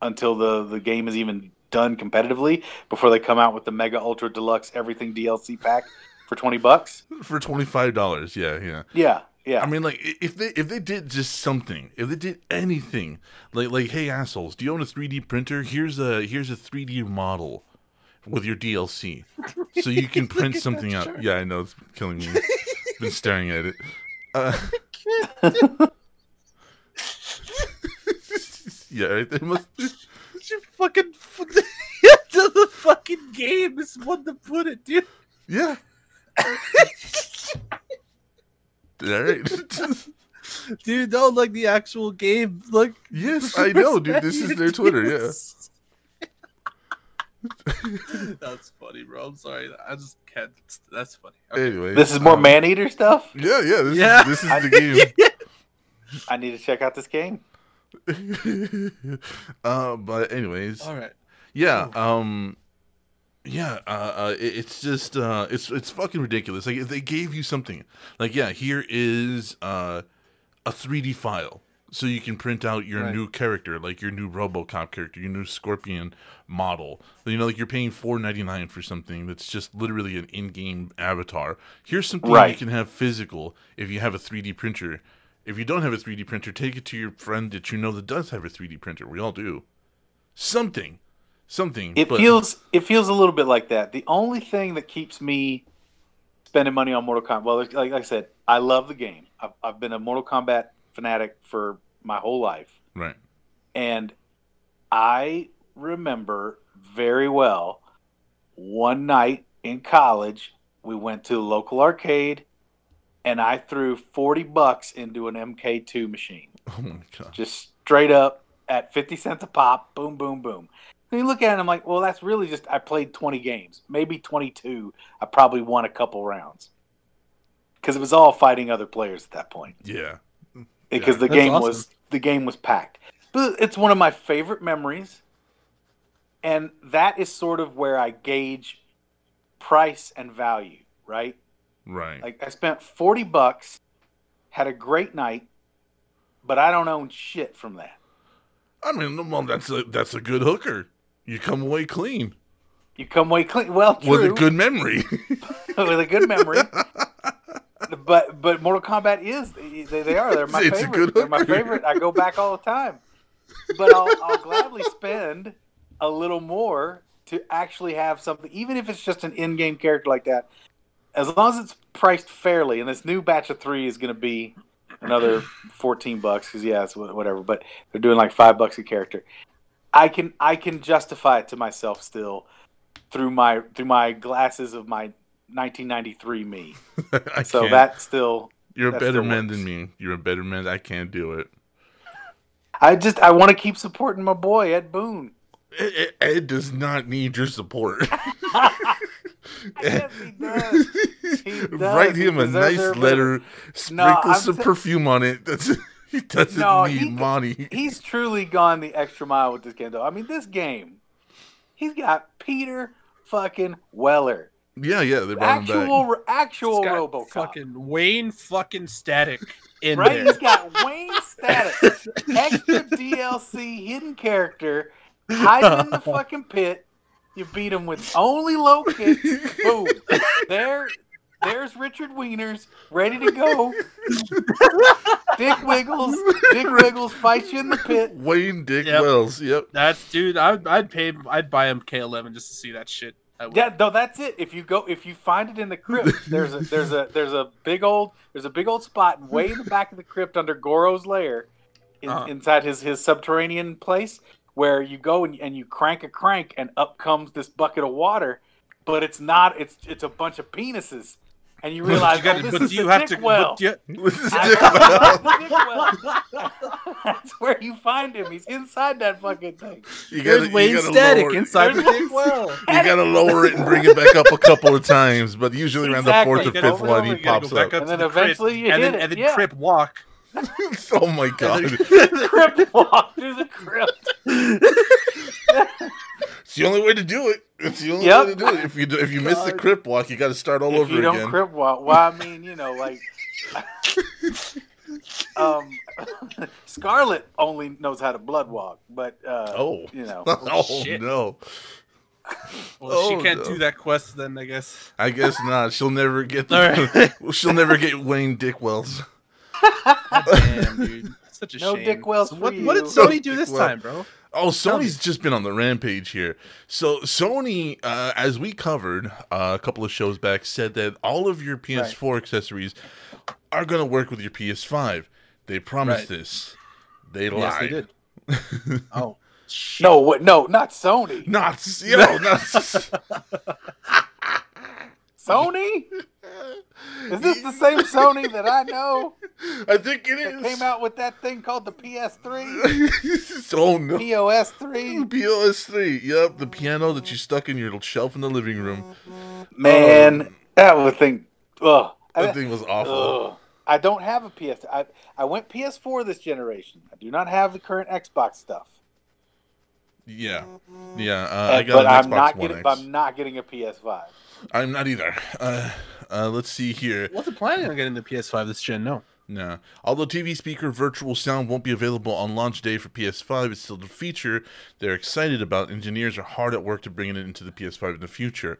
until the the game is even done competitively before they come out with the mega ultra deluxe everything DLC pack for twenty bucks. For $25. Yeah, yeah. Yeah, yeah. I mean, like, if they if they did just something, if they did anything, like like, hey assholes, do you own a 3D printer? Here's a here's a 3D model with your DLC, so you can print something out. Yeah, I know it's killing me. Been staring at it. Uh, yeah, right. They must. You fucking to the fucking game is one to put it, dude. Yeah. All right. Dude, no, like the actual game. Like yes, I know, dude. This is their Twitter. Yeah. That's funny, bro. I'm sorry. I just can't. That's funny. Okay. Anyway, this is more um, man eater stuff. Yeah, yeah. This Yeah. is this is the game. I need to check out this game. uh, but anyways, All right. yeah, um, yeah, uh, uh it's just uh, it's it's fucking ridiculous. Like they gave you something, like yeah, here is uh a 3D file, so you can print out your Right. new character, like your new RoboCop character, your new Scorpion model. You know, like you're paying four ninety nine for something that's just literally an in-game avatar. Here's something you can have physical if you have a 3D printer. If you don't have a 3D printer, take it to your friend that you know that does have a 3D printer. We all do. Something, something. It but- feels it feels a little bit like that. The only thing that keeps me spending money on Mortal Kombat, well, like, like I said, I love the game. I've, I've been a Mortal Kombat fanatic for my whole life. right. And I remember very well one night in college, we went to the local arcade and I threw 40 bucks into an MK2 machine. Oh my god. Just straight up at 50 cents a pop, boom, boom, boom. And you look at it, I'm like, well, that's really just, I played 20 games, maybe 22. I probably won a couple rounds because it was all fighting other players at that point Yeah. because the That's game awesome. was the game was packed. But it's one of my favorite memories, and that is sort of where I gauge price and value. Right? Right. Like I spent forty bucks, had a great night, but I don't own shit from that. I mean, well, that's a that's a good hooker. You come away clean. You come away clean. Well, true. with a good memory. with a good memory. but but Mortal Kombat is they, they are they're my It's a favorite. They're my favorite. I go back all the time. But I'll I'll gladly spend a little more to actually have something, even if it's just an in-game character like that. As long as it's priced fairly, and this new batch of three is going to be another fourteen bucks because yeah, it's whatever. But they're doing like five bucks a character. I can I can justify it to myself still through my through my glasses of my 1993 me. So can't. that still You're a better man works. than me. You're a better man. I can't do it. I just I want to keep supporting my boy Ed Boon. Ed- Ed does not need your support. Yes, he does. He does. Write He him a nice every letter. Sprinkle I'm some sa- perfume on it. That's he doesn't No, need he- money. He's truly gone the extra mile with this game, though. I mean, this game, he's got Peter fucking Weller, Yeah, yeah, they brought him back. actual actual It's got RoboCop. Fucking Wayne fucking static in there. Right, there. he's got Wayne Static, extra DLC hidden character, hiding in the fucking pit. You beat him with only low kicks. Boom. There, there's Richard Wieners ready to go. Dick Wiggles, Dick Wiggles fights you in the pit. Wayne Dick Yep. Wells. Yep. That's dude. I'd I'd pay. I'd buy MK11 just to see that shit. Yeah, no, that's it. If you go, if you find it in the crypt, there's a there's a there's a big old there's a big old spot way in the back of the crypt under Goro's lair, in, Uh-huh. inside his his subterranean place, where you go and, and you crank a crank and up comes this bucket of water, but it's not. It's it's a bunch of penises, and you realize you gotta, oh, this but is do you the have dick to? well. But you, This is I- Dick Wells. the dick well. That's where you find him. He's inside that fucking thing. You there's gotta- you Wayne Static lower- inside the dick well. You gotta lower it and bring it back up a couple of times, but usually around the fourth or fifth one he pops up. up And then the eventually you and hit then, it, and then yeah. trip walk. oh my god! Crypt walk through the crypt. It's the only way to do it. It's the only Yep. way to do it. If you do, if you miss the God. crypt walk, you got to start all if over you don't again. crip walk, well, I mean, you know, like, um, Skarlet only knows how to blood walk, but uh, oh, you know, oh shit. no! Well, Oh, she can't no. do that quest then, I guess. I guess not. She'll never get. All The, right. she'll never get Wayne Dick Wells. Damn, dude. Such a No shame. Dick Wells So what, what did No Sony do this Wells. time, bro? Oh, Sony's just been on the rampage here. So Sony, uh, as we covered uh, a couple of shows back, said that all of your PS4 accessories are going to work with your PS5. They promised Right. this. They lied. Yes, they did. oh, shit. no, what? No, not Sony. Not yo, not Sony? Is this the same Sony that I know I think it is. came out with that thing called the PS3, oh no. POS3? POS3. Yep, the piano that you stuck in your little shelf in the living room. Man, Um, that was thing. Ugh. That thing was awful. ugh. I don't have a PS. I I went PS4 this generation. I do not have the current Xbox stuff. Yeah, yeah. Uh, I got but an I'm not One getting. X. But I'm not getting a PS5. I'm not either. Uh, uh, let's see here. Wasn't planning on getting the PS5 this gen, no. No. Although TV speaker virtual sound won't be available on launch day for PS5, it's still a feature they're excited about. Engineers are hard at work to bring it into the PS5 in the future.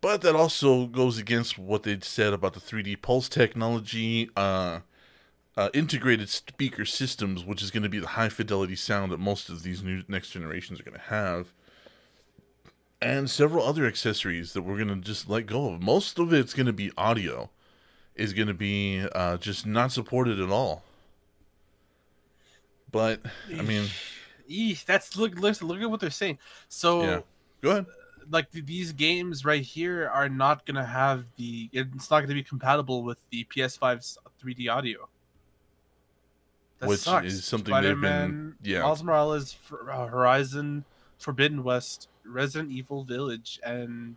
But that also goes against what they'd said about the 3D Pulse technology, uh, uh, integrated speaker systems, which is going to be the high fidelity sound that most of these new next generations are going to have. And several other accessories that we're going to just let go of. Most of it's going to be audio is going to be uh, just not supported at all. But I mean, Eesh, that's look, look look at what they're saying. So yeah. Go ahead. like these games right here are not gonna have the it's not gonna be compatible with the PS5's 3D audio. That Which sucks. is something they've been- Spider-Man, yeah. Miles Morales, uh, Horizon, Forbidden West, Resident Evil Village, and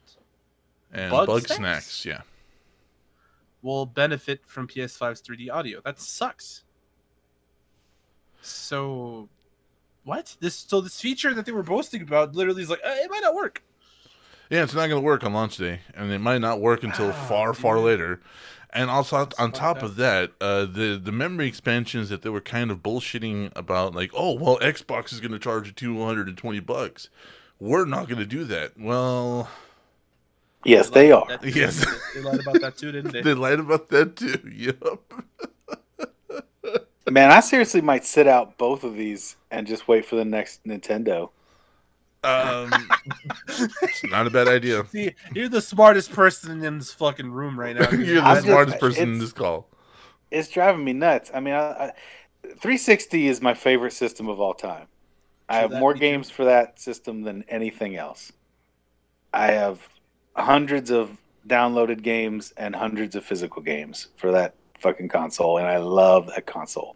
And Bug bug, snacks? snacks. yeah. will benefit from PS5's 3D audio. That sucks. So, what this? So this feature that they were boasting about literally is like uh, it might not work. Yeah, it's not going to work on launch day, and it might not work until Ah, far, far later. And also, That's on top of that, uh, the the memory expansions that they were kind of bullshitting about, like, oh, well, Xbox is going to charge you two hundred and twenty bucks. We're not going to do that. Well, Yes, they lied are. about that too, Yes. They They lied about that too, didn't they? they lied about that too. Yep. Man, I seriously might sit out both of these and just wait for the next Nintendo. Um, it's not a bad idea. See, you're the smartest person in this fucking room right now. You're I'm the just- smartest person in this call. It's driving me nuts. I mean, I, I, 360 is my favorite system of all time. I have more games for that system than anything else. I have hundreds of downloaded games and hundreds of physical games for that fucking console, and I love that console.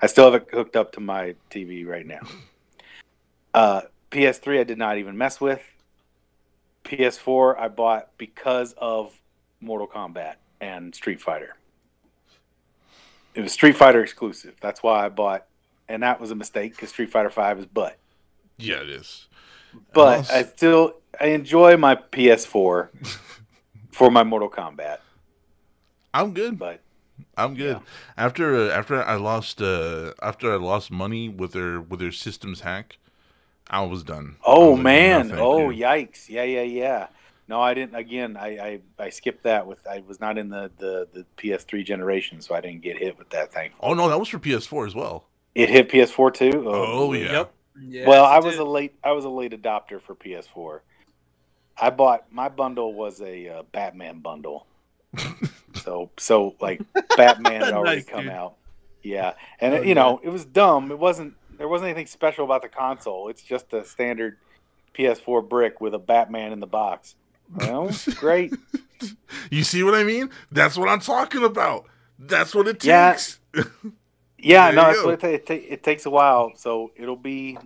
I still have it hooked up to my TV right now. Uh, PS3, I did not even mess with. PS4, I bought because of Mortal Kombat and Street Fighter. It was Street Fighter exclusive. That's why I bought, and that was a mistake because Street Fighter Five is butt. Yeah, it is. But Also- I still I enjoy my PS4 for my Mortal Kombat. I'm good. But I'm good. After uh, after I lost uh after I lost money with their with their systems hack, I was done. Oh was like, man, no, oh you. yikes, yeah, yeah, yeah. No, I didn't. Again, I, I I skipped that with I was not in the the the PS3 generation, so I didn't get hit with that. Thankfully, Oh no, that was for PS4 as well. It hit PS4 too. Oh, yeah. Yep. Yes, well, I was did. a late I was a late adopter for PS4. I bought my bundle was a uh, Batman bundle. so so like Batman had already Nice, come dude. out. Yeah. And Oh, it, you know, it was dumb. It wasn't there wasn't anything special about the console. It's just a standard PS4 brick with a Batman in the box. Well, great. You see what I mean? That's what I'm talking about. That's what it takes. Yeah, There no, you that's go. what it, it, it takes a while. So it'll be,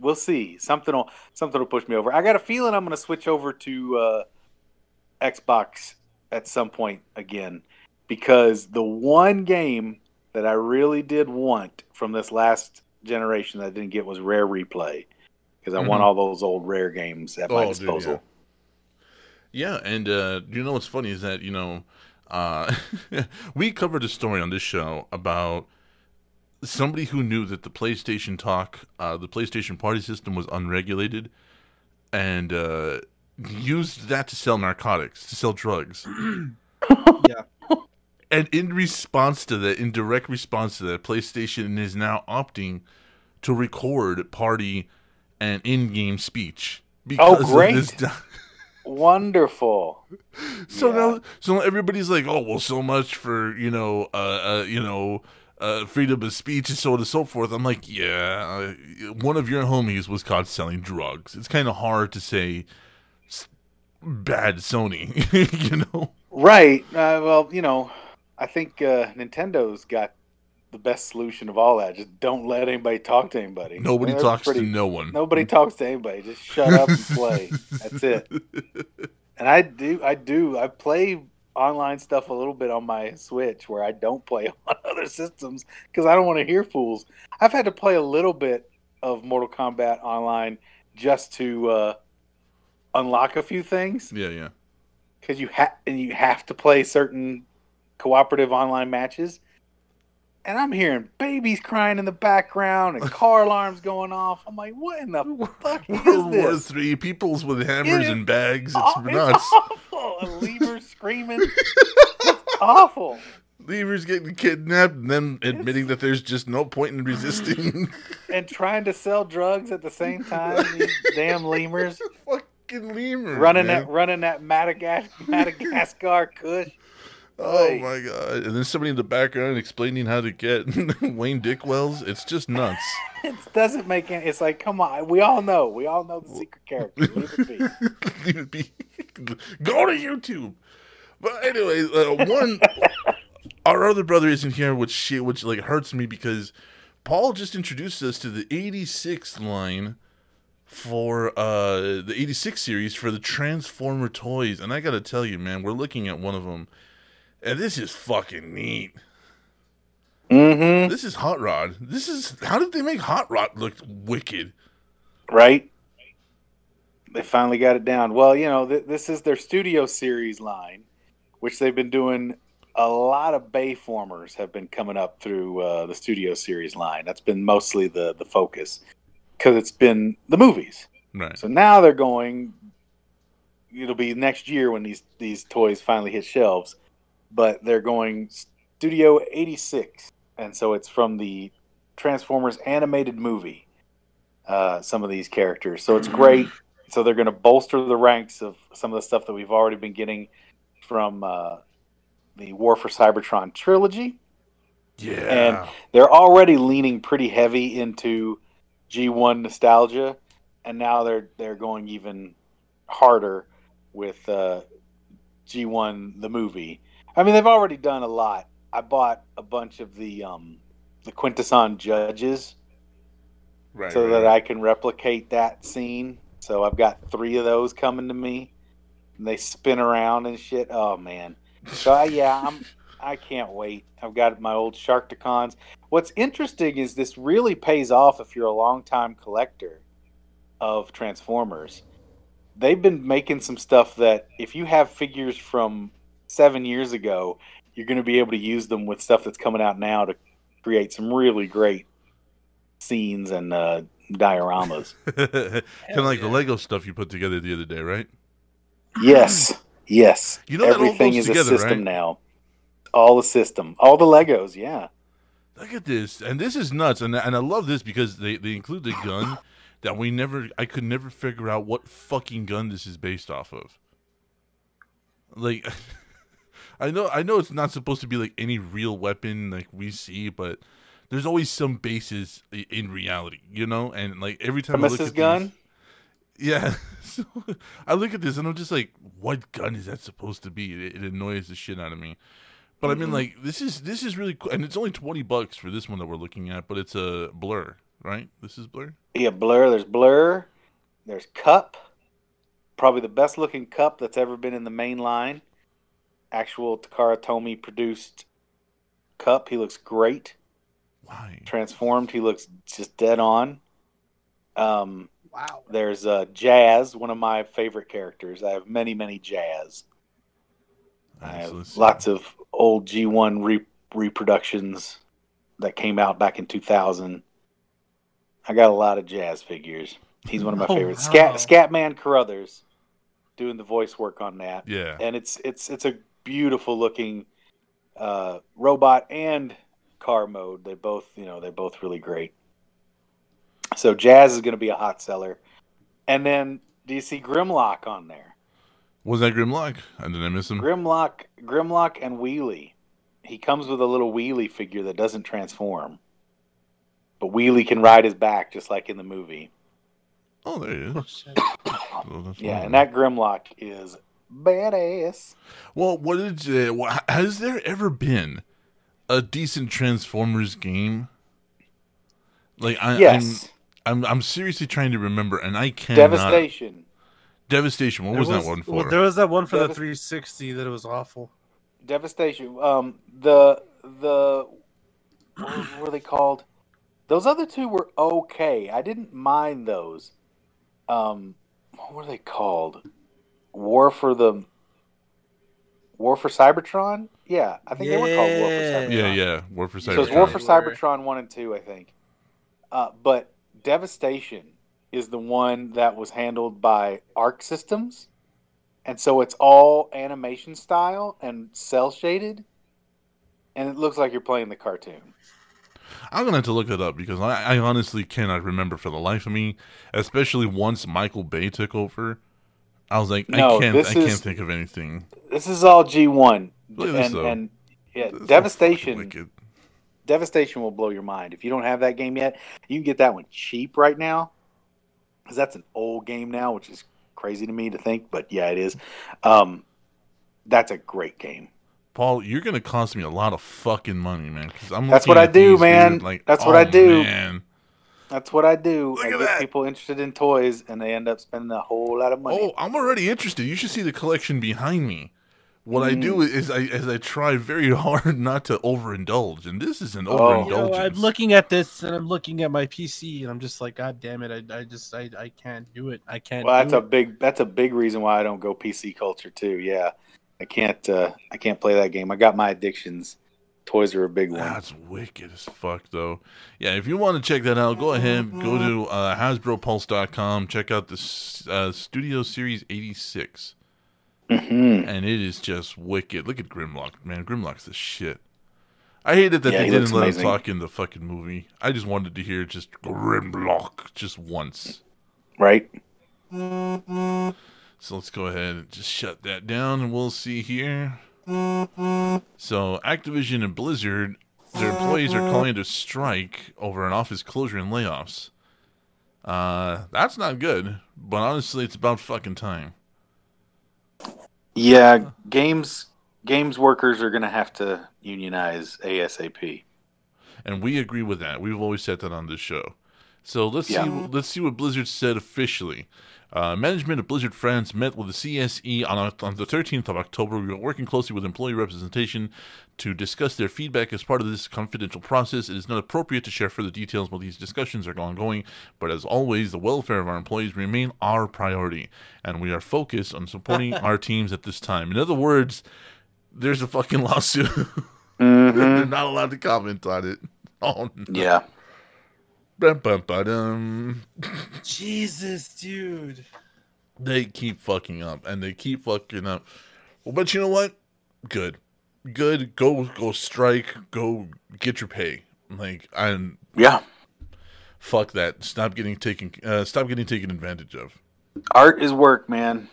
we'll see. Something will something will push me over. I got a feeling I'm going to switch over to uh, Xbox at some point again because the one game that I really did want from this last generation that I didn't get was Rare Replay because I want Mhm. all those old Rare games at my Oh, dude, disposal. Yeah, and uh, you know what's funny is that you know uh, we covered a story on this show about somebody who knew that the PlayStation Talk, uh, the PlayStation Party system was unregulated, and uh, used that to sell narcotics, to sell drugs. Yeah. And in response to that, in direct response to that, PlayStation is now opting to record party and in-game speech because great. of this. Wonderful. So Yeah. now, so now everybody's like, "Oh, well, so much for you know, uh, uh you know, uh, freedom of speech and so on and so forth." I'm like, yeah, uh, one of your homies was caught selling drugs. It's kind of hard to say bad Sony, you know. Right. Uh, well, you know, I think uh, Nintendo's got the best solution of all that. Just don't let anybody talk to anybody. Nobody talks pretty- to no one. Nobody talks to anybody. Just shut up and play. That's it. And I do, I do, I play online stuff a little bit on my Switch where I don't play on other systems because I don't want to hear fools. I've had to play a little bit of Mortal Kombat online just to uh, unlock a few things Yeah, yeah. because you have and you have to play certain cooperative online matches. And I'm hearing babies crying in the background and car alarms going off. I'm like, what in the fuck is World War? Three, peoples with hammers It- and bags. It's nuts. awful. And Lemur screaming. It's awful. Levers getting kidnapped and then admitting that there's just no point in resisting. And trying to sell drugs at the same time. These damn lemurs Fucking lemurs. running man. that running that Madagas- Madagascar Kush. Oh my god! And then somebody in the background explaining how to get Wayne Dickwells. It's just nuts. It doesn't make any. It's like, come on. We all know. We all know the secret character. Leave it be. Leave it be. Go to YouTube. But anyway, uh, one our other brother isn't here, which shit, which like hurts me because Paul just introduced us to the 86 line for uh the 86 series for the Transformer toys, and I gotta tell you, man, we're looking at one of them, and this is fucking neat. Mm-hmm. This is Hot Rod. This is how did they make Hot Rod look wicked? Right? They finally got it down. Well, you know, th- this is their studio series line, which they've been doing. A lot of Bayformers have been coming up through uh, the studio series line. That's been mostly the the focus because it's been the movies. Right. So now they're going. It'll be next year when these these toys finally hit shelves, but they're going Studio 86, and so it's from the Transformers animated movie. Uh, some of these characters, so it's great. So they're going to bolster the ranks of some of the stuff that we've already been getting from uh, the War for Cybertron trilogy. Yeah. And they're already leaning pretty heavy into G1 nostalgia, and now they're they're going even harder with uh, G1 the movie. I mean, they've already done a lot. I bought a bunch of the um, the Quintesson judges right. so right, that. I can replicate that scene. So I've got three of those coming to me. And they spin around and shit. Oh man. So I, yeah, I'm. I can't wait. I've got my old Sharkticons. What's interesting is this really pays off if you're a longtime collector of Transformers. They've been making some stuff that if you have figures from seven years ago, you're going to be able to use them with stuff that's coming out now to create some really great scenes and uh, dioramas. kind of like the Lego stuff you put together the other day, right? yes, yes. You know that all everything goes is a system right? now. All the system, all the Legos. Yeah, Look at this, and this is nuts, and and I love this because they they include the gun that we never, I could never figure out what fucking gun this is based off of. Like, I know I know it's not supposed to be like any real weapon like we see, but there's always some basis i- in reality, you know. And like every time I look at Gun. these, yeah. So I look at this and I'm just like, what gun is that supposed to be? It, it annoys the shit out of me. But I mean, like this is this is really cool, and it's only twenty bucks for this one that we're looking at. But it's a Blurr, right? This is Blurr. Yeah, Blurr. There's Blurr. There's Kup. Probably the best looking Kup that's ever been in the main line. Actual Takara Tomy produced Kup. He looks great. Why? Transformed. He looks just dead on. Um, Wow. there's uh, Jazz, one of my favorite characters. I have many, many Jazz. I Alright, so have let's see. lots of old G1 re- reproductions that came out back in 2000. I got a lot of jazz figures. He's one of my Oh, favorites. wow. Scat Scatman Crothers doing the voice work on that. Yeah. And it's it's it's a beautiful looking uh, robot and car mode. They both, you know, they're both really great. So Jazz is going to be a hot seller. And then do you see Grimlock on there? Was that Grimlock? And did I miss him? Grimlock, Grimlock, and Wheelie. He comes with a little Wheelie figure that doesn't transform, but Wheelie can ride his back just like in the movie. Oh, there he is. Oh, shit. That's Yeah, and that Grimlock is badass. Well, what did uh, has there ever been a decent Transformers game? Like I, yes, I'm, I'm I'm seriously trying to remember, and I cannot. Devastation. Devastation. What There was, that one for? Well, there was that one for the 360 that it was awful. Devastation. Um, the the what what were they called? Those other two were okay. I didn't mind those. Um, what were they called? War for the War for Cybertron. Yeah, I think they were called War for Cybertron. yeah, yeah. War for Cybertron. So it's War for Cybertron one and two, I think. Uh, but Devastation is the one that was handled by Arc Systems, and so it's all animation style and cell shaded, and it looks like you're playing the cartoon. I'm gonna have to look that up because I, I honestly cannot remember for the life of me. Especially once Michael Bay took over, I was like, No, I can't, I can't is- think of anything. This is all G one, Look at this, and and yeah, This Devastation. Devastation will blow your mind. If you don't have that game yet, you can get that one cheap right now. Because that's an old game now, which is crazy to me to think, but yeah, it is. Um, that's a great game. Paul, you're gonna cost me a lot of fucking money, man. 'cause I'm That's what I do, man. like, That's what oh, I do. Man. That's what I do. Look I at get that. people interested in toys, and they end up spending a whole lot of money. Oh, I'm already interested. You should see the collection behind me. What I Mm. do is I is I try very hard not to overindulge, and this is an Oh. overindulgence. You know, I'm looking at this and I'm looking at my PC and I'm just like, God damn it! I, I just I, I can't do it. I can't. well, that's do a big that's a big reason why I don't go PC culture too. Yeah, I can't uh, I can't play that game. I got my addictions toys are a big one. That's wicked as fuck, though. Yeah, if you want to check that out, go ahead, go to uh, HasbroPulse.com, check out the uh, Studio Series 86. Mm-hmm. And it is just wicked. Look at Grimlock, man. Grimlock's the shit. I hated that Yeah, they didn't let amazing. him talk in the fucking movie. I just wanted to hear just Grimlock just once. Right? So let's go ahead and just shut that down and we'll see here. So Activision and Blizzard, their employees are calling it a strike over an office closure and layoffs. Uh, that's not good, but honestly, it's about fucking time. Yeah, games games workers are gonna have to unionize ASAP. and we agree with that. We've always said that on this show. So let's Yeah. see. Let's see what Blizzard said officially. Uh, management of Blizzard France met with the CSE on, on the 13th of October. We are working closely with employee representation to discuss their feedback as part of this confidential process. It is not appropriate to share further details while these discussions are ongoing, but as always, the welfare of our employees remain our priority, and we are focused on supporting our teams at this time. In other words, there's a fucking lawsuit. They're Mm-hmm. not allowed to comment on it. Oh, no. Yeah. Bum, bum, ba-dum. Jesus, dude. They keep fucking up, and they keep fucking up. Well, but you know what? Good, good. Go, go strike. Go get your pay. Like, and Yeah. fuck that. Stop getting taken. Uh, stop getting taken advantage of. Art is work, man.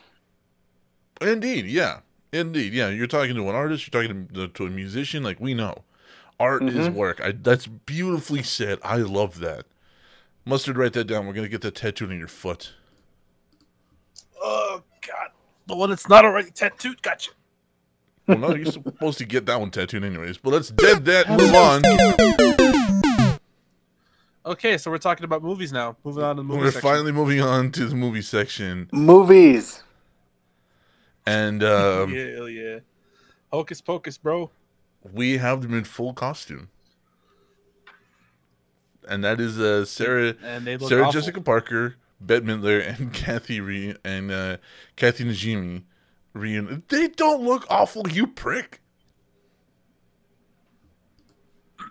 Indeed, yeah, indeed, yeah. You're talking to an artist. You're talking to, to a musician. Like we know, art is work. I, that's beautifully said. I love that. Mustard, write that down. We're gonna get that tattooed on your foot. Oh God, the one that's not already tattooed. Gotcha. Well, no, you're supposed to get that one tattooed anyways. But let's dead that. Move on. Okay, so we're talking about movies now. Moving on to the movie We're section. finally moving on to the movie section, Movies. and um, yeah, hell yeah. Hocus Pocus, bro. we have them in full costume, and that is uh, Sarah, And they look Sarah awful. Jessica Parker, Bette Midler, and Kathy Re- and uh, Kathy Najimy. Reun- they don't look awful, you prick.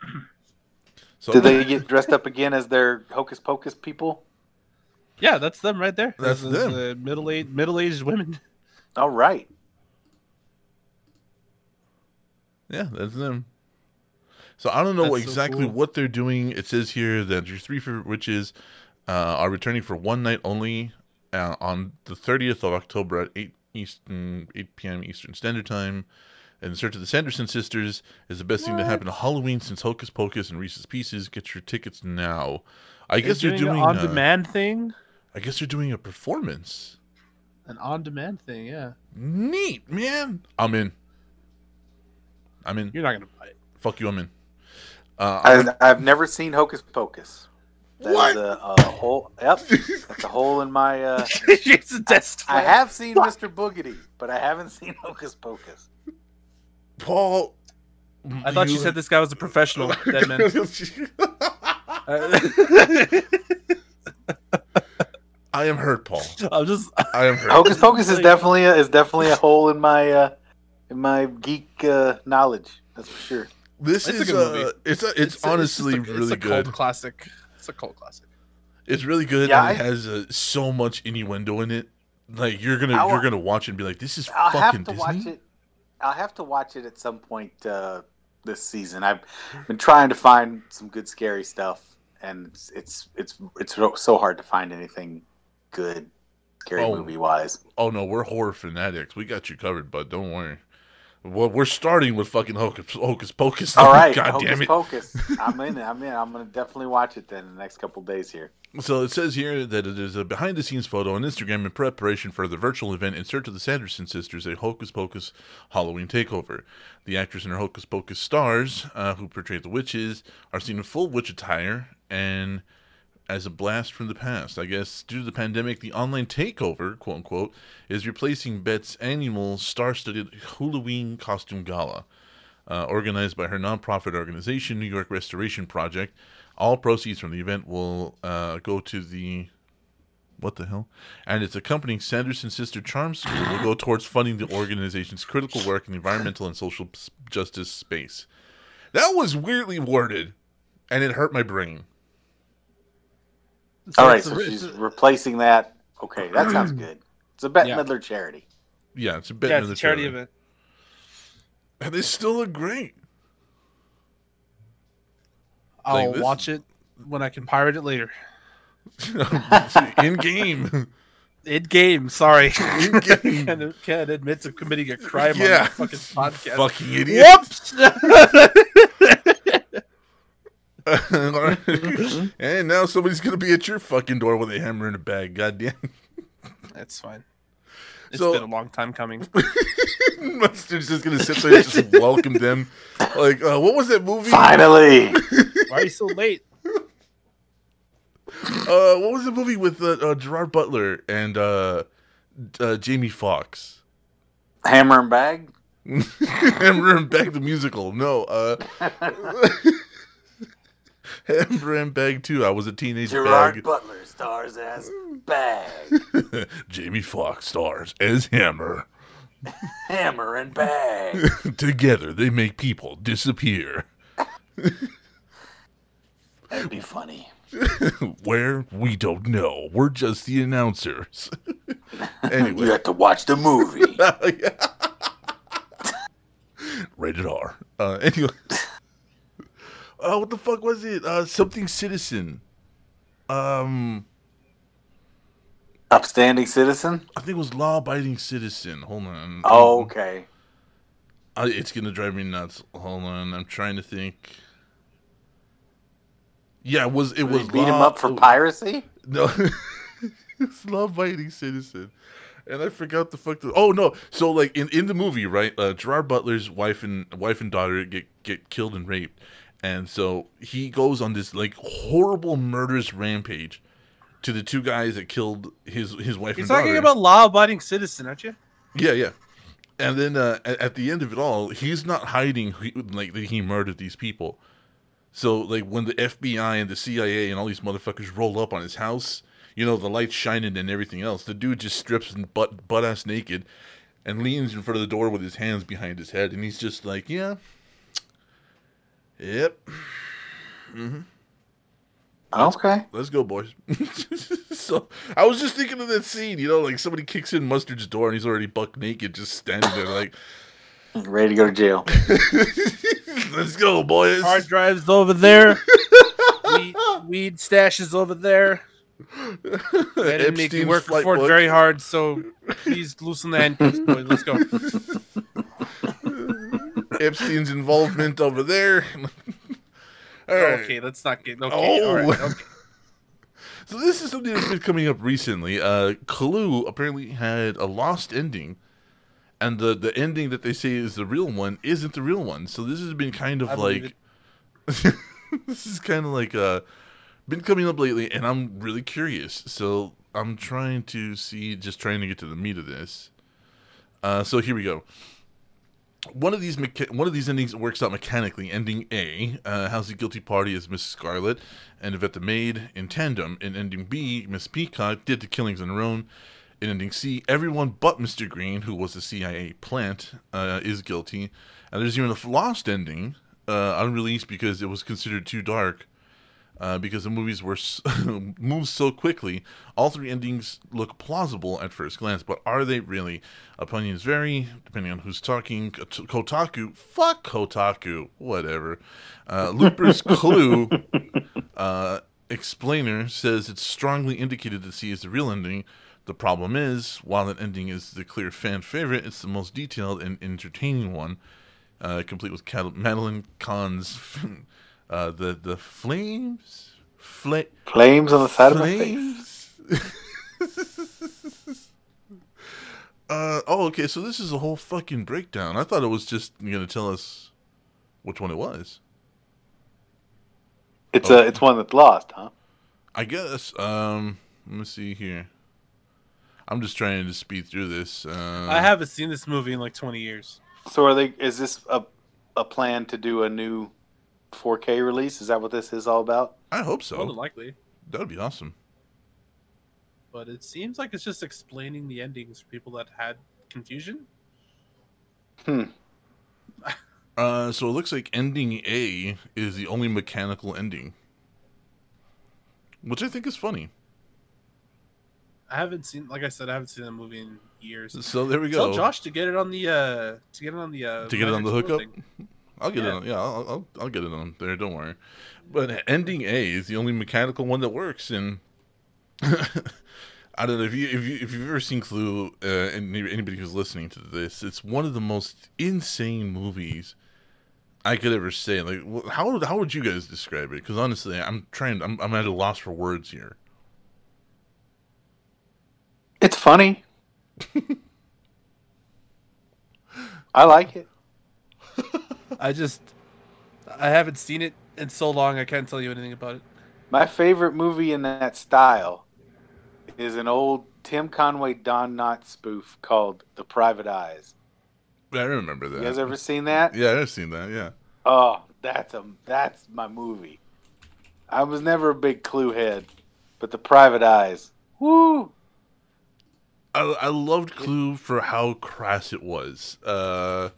So Did they get dressed up again as their hocus pocus people? Yeah, that's them right there. That's Those- them. The middle aged middle aged women. All right. Yeah, that's them. So I don't know That's what so exactly cool. what they're doing. It says here that your three favorite witches uh, are returning for one night only uh, on the 30th of October at 8 Eastern, 8 p.m. Eastern Standard Time. And the Search of the Sanderson Sisters is the best thing to happen to Halloween since Hocus Pocus and Reese's Pieces. Get your tickets now. I guess They're they're doing, doing. an on uh, demand thing. I guess they're doing a performance. An on demand thing, yeah. Neat, man. I'm in. I'm in. You're not gonna buy it. Fuck you. I'm in. Uh, I'm I, I've never seen Hocus Pocus. That's What? A, a hole. Yep. That's a hole in my. Uh, it's a test. I have seen Mr. Boogedy, but I haven't seen Hocus Pocus. Paul. I thought you said this guy was a professional. Dead man. I am hurt, Paul. I'm just. I am hurt. Hocus Pocus is definitely a, is definitely a hole in my uh, in my geek uh, knowledge. That's for sure. This It's a is good movie. uh, it's a, it's, a- honestly just a- really it's a good. Cult classic. It's a cult classic. It's really good, Yeah, and it has uh, so much innuendo in it. Like you're gonna I'll- you're gonna watch it and be like, "This is I'll fucking have to Disney." watch it. I'll have to watch it at some point uh, this season. I've been trying to find some good scary stuff, and it's it's it's, it's so- so hard to find anything good scary Oh. movie wise. Oh no, we're horror fanatics. We got you covered, bud. Don't worry. Well, we're starting with fucking Hocus, Hocus Pocus. All right, God Hocus damn it. Pocus. I'm in. I'm in. I'm gonna definitely watch it then in the next couple days here. So it says here that it is a behind the scenes photo on Instagram in preparation for the virtual event in search of the Sanderson sisters, a Hocus Pocus Halloween takeover. The actress and her Hocus Pocus stars, uh, who portray the witches, are seen in full witch attire and as a blast from the past. I guess due to the pandemic, the online takeover, quote unquote, is replacing Bette's annual star studded Halloween costume gala uh, organized by her nonprofit organization, New York Restoration Project. All proceeds from the event will uh, go to the what the hell? And its accompanying Sanderson Sister Charm School will go towards funding the organization's critical work in the environmental and social justice space. That was weirdly worded, and it hurt my brain. All right, it's a- so she's a- replacing that. Okay, that sounds good. It's a Bette Yeah. Midler charity. Yeah, it's a bit. yeah, of it's a charity trailer. event. and they still look great. I'll this- watch it when I can pirate it later. In game. In game, sorry. In game. can't, can't admit to committing a crime Yeah. on the fucking podcast. Fucking idiot. Whoops! and now somebody's gonna be at your fucking door with a hammer and a bag. Goddamn. That's fine. It's So- been a long time coming. Mustard's just gonna sit there and just welcome them. Like, uh, what was that movie? Finally, Why are you so late? Uh, what was the movie with uh, uh, Gerard Butler and uh, uh, Jamie Foxx? hammer and bag. Hammer and Bag the musical. No, Hammer and Bag too. I was a teenage Gerard bag. Butler stars as bag. Jamie Foxx stars as Hammer. hammer and bag. Together, they make people disappear. That'd be funny. Where we don't know. We're just the announcers. anyway. You have to watch the movie. rated R. Uh, anyway, uh, what the fuck was it? Uh, something citizen. Um, Upstanding citizen. I think it was law abiding citizen. Hold on. Oh, okay. Uh, it's gonna drive me nuts. Hold on, I'm trying to think. Yeah, it was it was beat him up for piracy. No, it's law abiding citizen, and I forgot the fuck. The, oh no! So like in, in the movie, right? Uh, Gerard Butler's wife and wife and daughter get get killed and raped, and so he goes on this like horrible murderous rampage to the two guys that killed his his wife You're and talking daughter. about law-abiding citizen, aren't you? Yeah, yeah. And then uh, at, at the end of it all, he's not hiding who, like that he murdered these people. So like when the FBI and the CIA and all these motherfuckers roll up on his house, you know the lights shining and everything else, the dude just strips and butt butt ass naked, and leans in front of the door with his hands behind his head, and he's just like, yeah, yep, Mm-hmm. Okay. let's go, boys. so I was just thinking of that scene, you know, like somebody kicks in Mustard's door and he's already buck naked, just standing there, like, Ready to go to jail. let's go, boys. Hard drives over there. weed, weed stashes over there. I didn't make you Epstein's work for it very hard, so please loosen the handcuffs, boys. Let's go. Epstein's involvement over there. All right. Okay, let's not get okay. Oh. All right, okay. So this is something that's been coming up recently. Uh, Clue apparently had a lost ending, and the the ending that they say is the real one isn't the real one. So this has been kind of I like this is kind of like uh been coming up lately, and I'm really curious. So I'm trying to see, just trying to get to the meat of this. Uh, so here we go. One of these mecha- one of these endings works out mechanically. Ending A uh, has the guilty party as Miss Scarlet and Yvette the maid in tandem. In ending B, Miss Peacock did the killings on her own. In ending C, everyone but Mr. Green, who was the CIA plant, uh, is guilty. And there's even a lost ending, uh, unreleased because it was considered too dark. Uh, because the movies were moved so quickly, all three endings look plausible at first glance, but are they really? Opinions vary depending on who's talking. Kotaku, fuck Kotaku, whatever. Uh, Looper's Clue uh, explainer says it's strongly indicated that C is the real ending. The problem is, while that ending is the clear fan favorite, it's the most detailed and entertaining one, uh, complete with Cat- Madeline Kahn's uh, the the flames, fla- Flames on the side of my face. uh oh, okay. So this is a whole fucking breakdown. I thought it was just gonna tell us which one it was. It's a it's one that's lost, huh? I guess. Um, let me see here. I'm just trying to speed through this. Uh, I haven't seen this movie in like 20 years. So are they? Is this a a plan to do a new 4K release? Is that what this is all about? I hope More than so. likely. That would be awesome. But it seems like it's just explaining the endings for people that had confusion. Hmm. Uh, so it looks like ending A is the only mechanical ending, which I think is funny. I haven't seen, like I said, I haven't seen that movie in years. So there we go. Tell Josh to get it on the uh to get it on the uh to get it on the Magic hookup. Sword thing. I'll get it Yeah. on. Yeah, I'll, I'll I'll get it on there. Don't worry. But ending A is the only mechanical one that works, and I don't know if you if you if you've ever seen Clue, uh, and anybody who's listening to this, it's one of the most insane movies I could ever say. Like, how how would you guys describe it? Because honestly, I'm trying. I'm I'm at a loss for words here. It's funny. I like it. I just I haven't seen it in so long I can't tell you anything about it. My favorite movie in that style is an old Tim Conway Don Knotts spoof called The Private Eyes. I remember that. You guys ever seen that? yeah, I've seen that. Yeah. Oh, that's a that's my movie. I was never a big Clue head, but The Private Eyes. Woo! I, I loved Clue for how crass it was. Uh,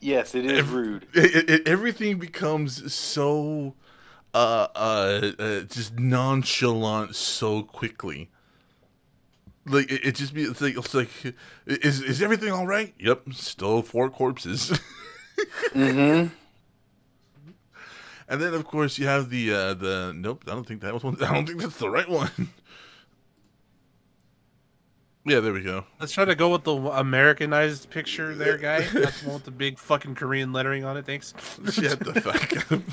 Yes, it is rude. it, it, everything becomes so uh, uh, uh, just nonchalant so quickly. Like it, it just be it's like it's like is is everything all right? Yep, still four corpses. Mm-hmm. and then of course you have the uh, the nope. I don't think that was one. I don't think that's the right one. yeah, there we go. Let's try to go with the Americanized picture there, guy. That's the one with the big fucking Korean lettering on it. Thanks. Shut the fuck up.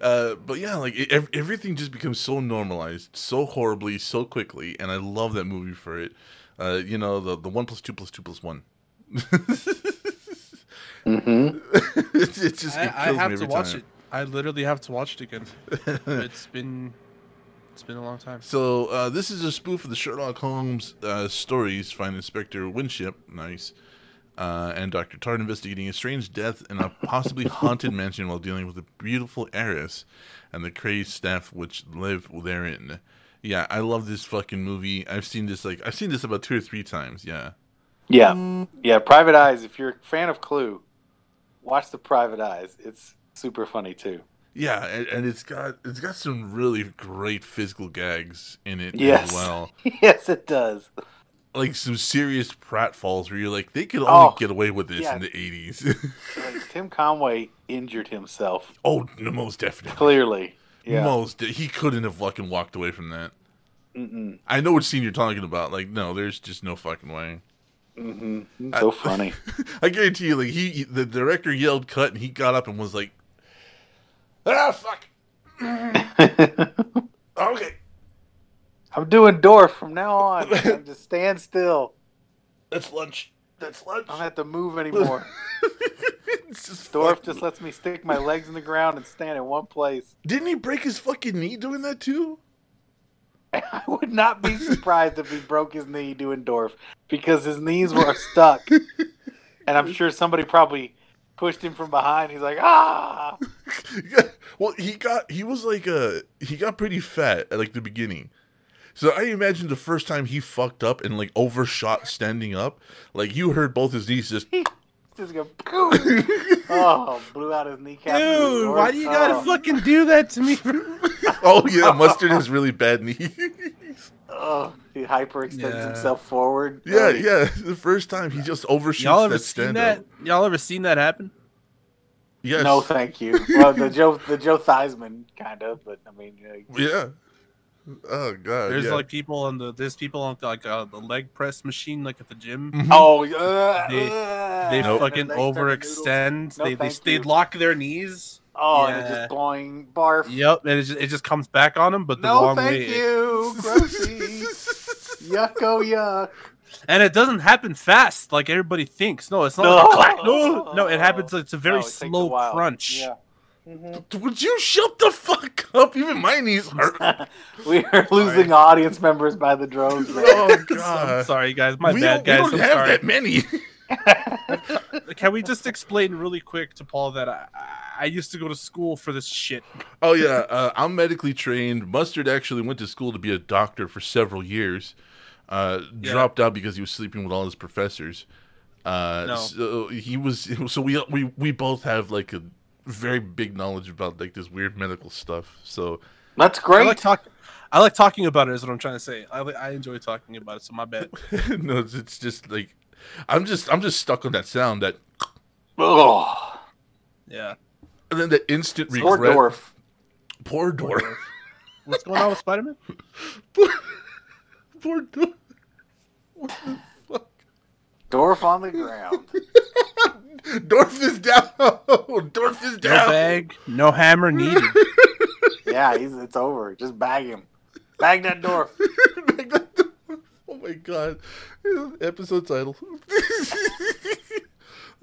Uh, but yeah, like it, everything just becomes so normalized, so horribly, so quickly, and I love that movie for it. Uh, you know, the the one plus two plus two plus one. Mm-hmm. it's, it's just I, it I kills have me to watch time. it. I literally have to watch it again. it's been it's been a long time. So uh, this is a spoof of the Sherlock Holmes uh, stories. Find Inspector Winship, nice, uh, and Doctor Tart investigating a strange death in a possibly haunted mansion while dealing with a beautiful heiress and the crazed staff which live therein. Yeah, I love this fucking movie. I've seen this like I've seen this about two or three times. Yeah, Yeah, yeah. Private Eyes. If you're a fan of Clue, watch The Private Eyes. It's super funny too. Yeah, and, and it's got it's got some really great physical gags in it Yes. as well. yes, it does. Like some serious pratfalls where you're like, they could only Oh, get away with this yeah. in the '80s. Like, Tim Conway injured himself Oh, no, most definitely. clearly. Yeah. Most de- he couldn't have fucking walked away from that. Mm-mm. I know which scene you're talking about. Like, no, there's just no fucking way. Mm-hmm. So funny. I guarantee you, like he, the director yelled cut, and he got up and was like, "Ah, fuck, okay, I'm doing Dorf from now on. I'm just stand still. that's lunch. That's lunch." I don't have to move anymore. Just Dorf fuck- just lets me stick my legs in the ground and stand in one place. didn't he break his fucking knee doing that too? I would not be surprised if he broke his knee doing Dorf because his knees were stuck. And I'm sure somebody probably pushed him from behind. He's like, ah. well, he got he was like a he got pretty fat at like the beginning. So I imagine the first time he fucked up and like overshot standing up, like you heard both his knees just Just go, "Poof." oh, blew out his kneecap. Dude, why do you gotta Oh. fucking do that to me? Oh yeah, mustard has really bad knees. Oh, he hyperextends Yeah. himself forward. yeah, Oh, yeah. The first time he just overshoots Y'all ever that seen stand that? Y'all ever seen that happen? Yes. No, thank you. Well, the Joe, the Joe Theismann kind of, but I mean, uh, Yeah. Oh god. There's yeah. like people on the there's people on like uh, the leg press machine like at the gym. Mhm. oh, uh, They- uh, They Nope. fucking their legs turn to overextend. No, they they, thank they lock their knees. Oh, and it Yeah. just blowing barf. Yep, and it just, it just comes back on them, but the no, wrong thank way. you. Grossy. Yucko yuck. And it doesn't happen fast like everybody thinks. No, it's not No. like clack. No, no, it happens. It's a very No, it takes a slow crunch. Yeah. Mhm. Would you shut the fuck up? Even my knees hurt. we are losing audience members by the drones. man. oh I'm god. sorry, guys. My we bad, don't, guys. we don't I'm have sorry. that many. Can we just explain really quick to Paul that I, I used to go to school for this shit? Oh yeah, uh, I'm medically trained. Mustard actually went to school to be a doctor for several years. Uh, Yeah. Dropped out because he was sleeping with all his professors. Uh, No. so he was. So we we we both have like a very big knowledge about like this weird medical stuff. So That's I great. like talk. I like talking about it. Is what I'm trying to say. I I enjoy talking about it. So my bad. no, it's, it's just like I'm just I'm just stuck on that sound that Ugh. Yeah. and then the instant Poor regret. Dorf. Poor Dorf. What's going on with Spider Man? Poor Dorf. Dorf on the ground. Dorf is down. Dorf is down. No bag, no hammer needed. yeah, he's, it's over. Just bag him. Bag that Dorf. oh my god. Episode title.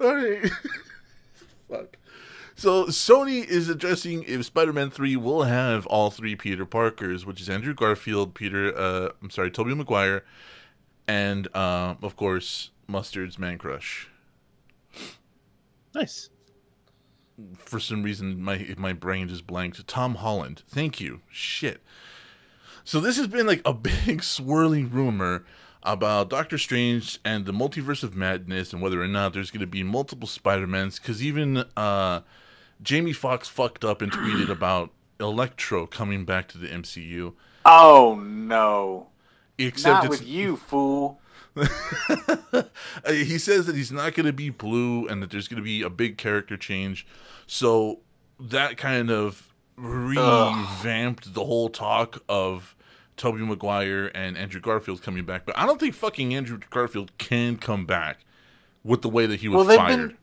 Alright. Fuck. So Sony is addressing if Spider-Man 3 will have all three Peter Parkers, which is Andrew Garfield, Peter uh I'm sorry, Tobey Maguire, and uh, of course Mustard's Man Crush. Nice. For some reason my my brain just blanked. Tom Holland. Thank you. Shit. So this has been like a big swirling rumor about Doctor Strange and the multiverse of madness and whether or not there's going to be multiple Spider-Mans cuz even uh Jamie Foxx fucked up and tweeted about Electro coming back to the MCU. Oh no. Except Not it's with you, fool. He says that he's not going to be blue and that there's going to be a big character change. So that kind of revamped the whole talk of Tobey Maguire and Andrew Garfield coming back. But I don't think fucking Andrew Garfield can come back with the way that he was Well, they've fired been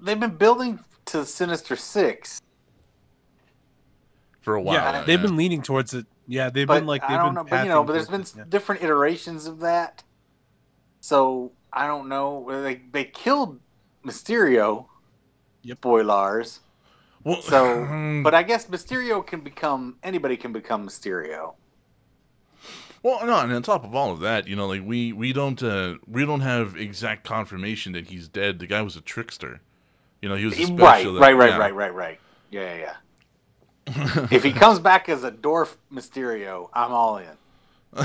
they've been building to the Sinister Six, for a while. yeah, now, they've been leaning towards it. Yeah, they've but been like they've I don't been know. But you know, but there's been it, yeah. different iterations of that. So I don't know. They they killed Mysterio. Yep. Spoilers. Well, So, but I guess Mysterio can become anybody can become Mysterio. Well, no, and on top of all of that, you know, like we we don't uh, we don't have exact confirmation that he's dead. The guy was a trickster. You know, he was a Right, right, right, yeah. right, right, right. Yeah, yeah. yeah. if he comes back as a dwarf Mysterio, I'm all in.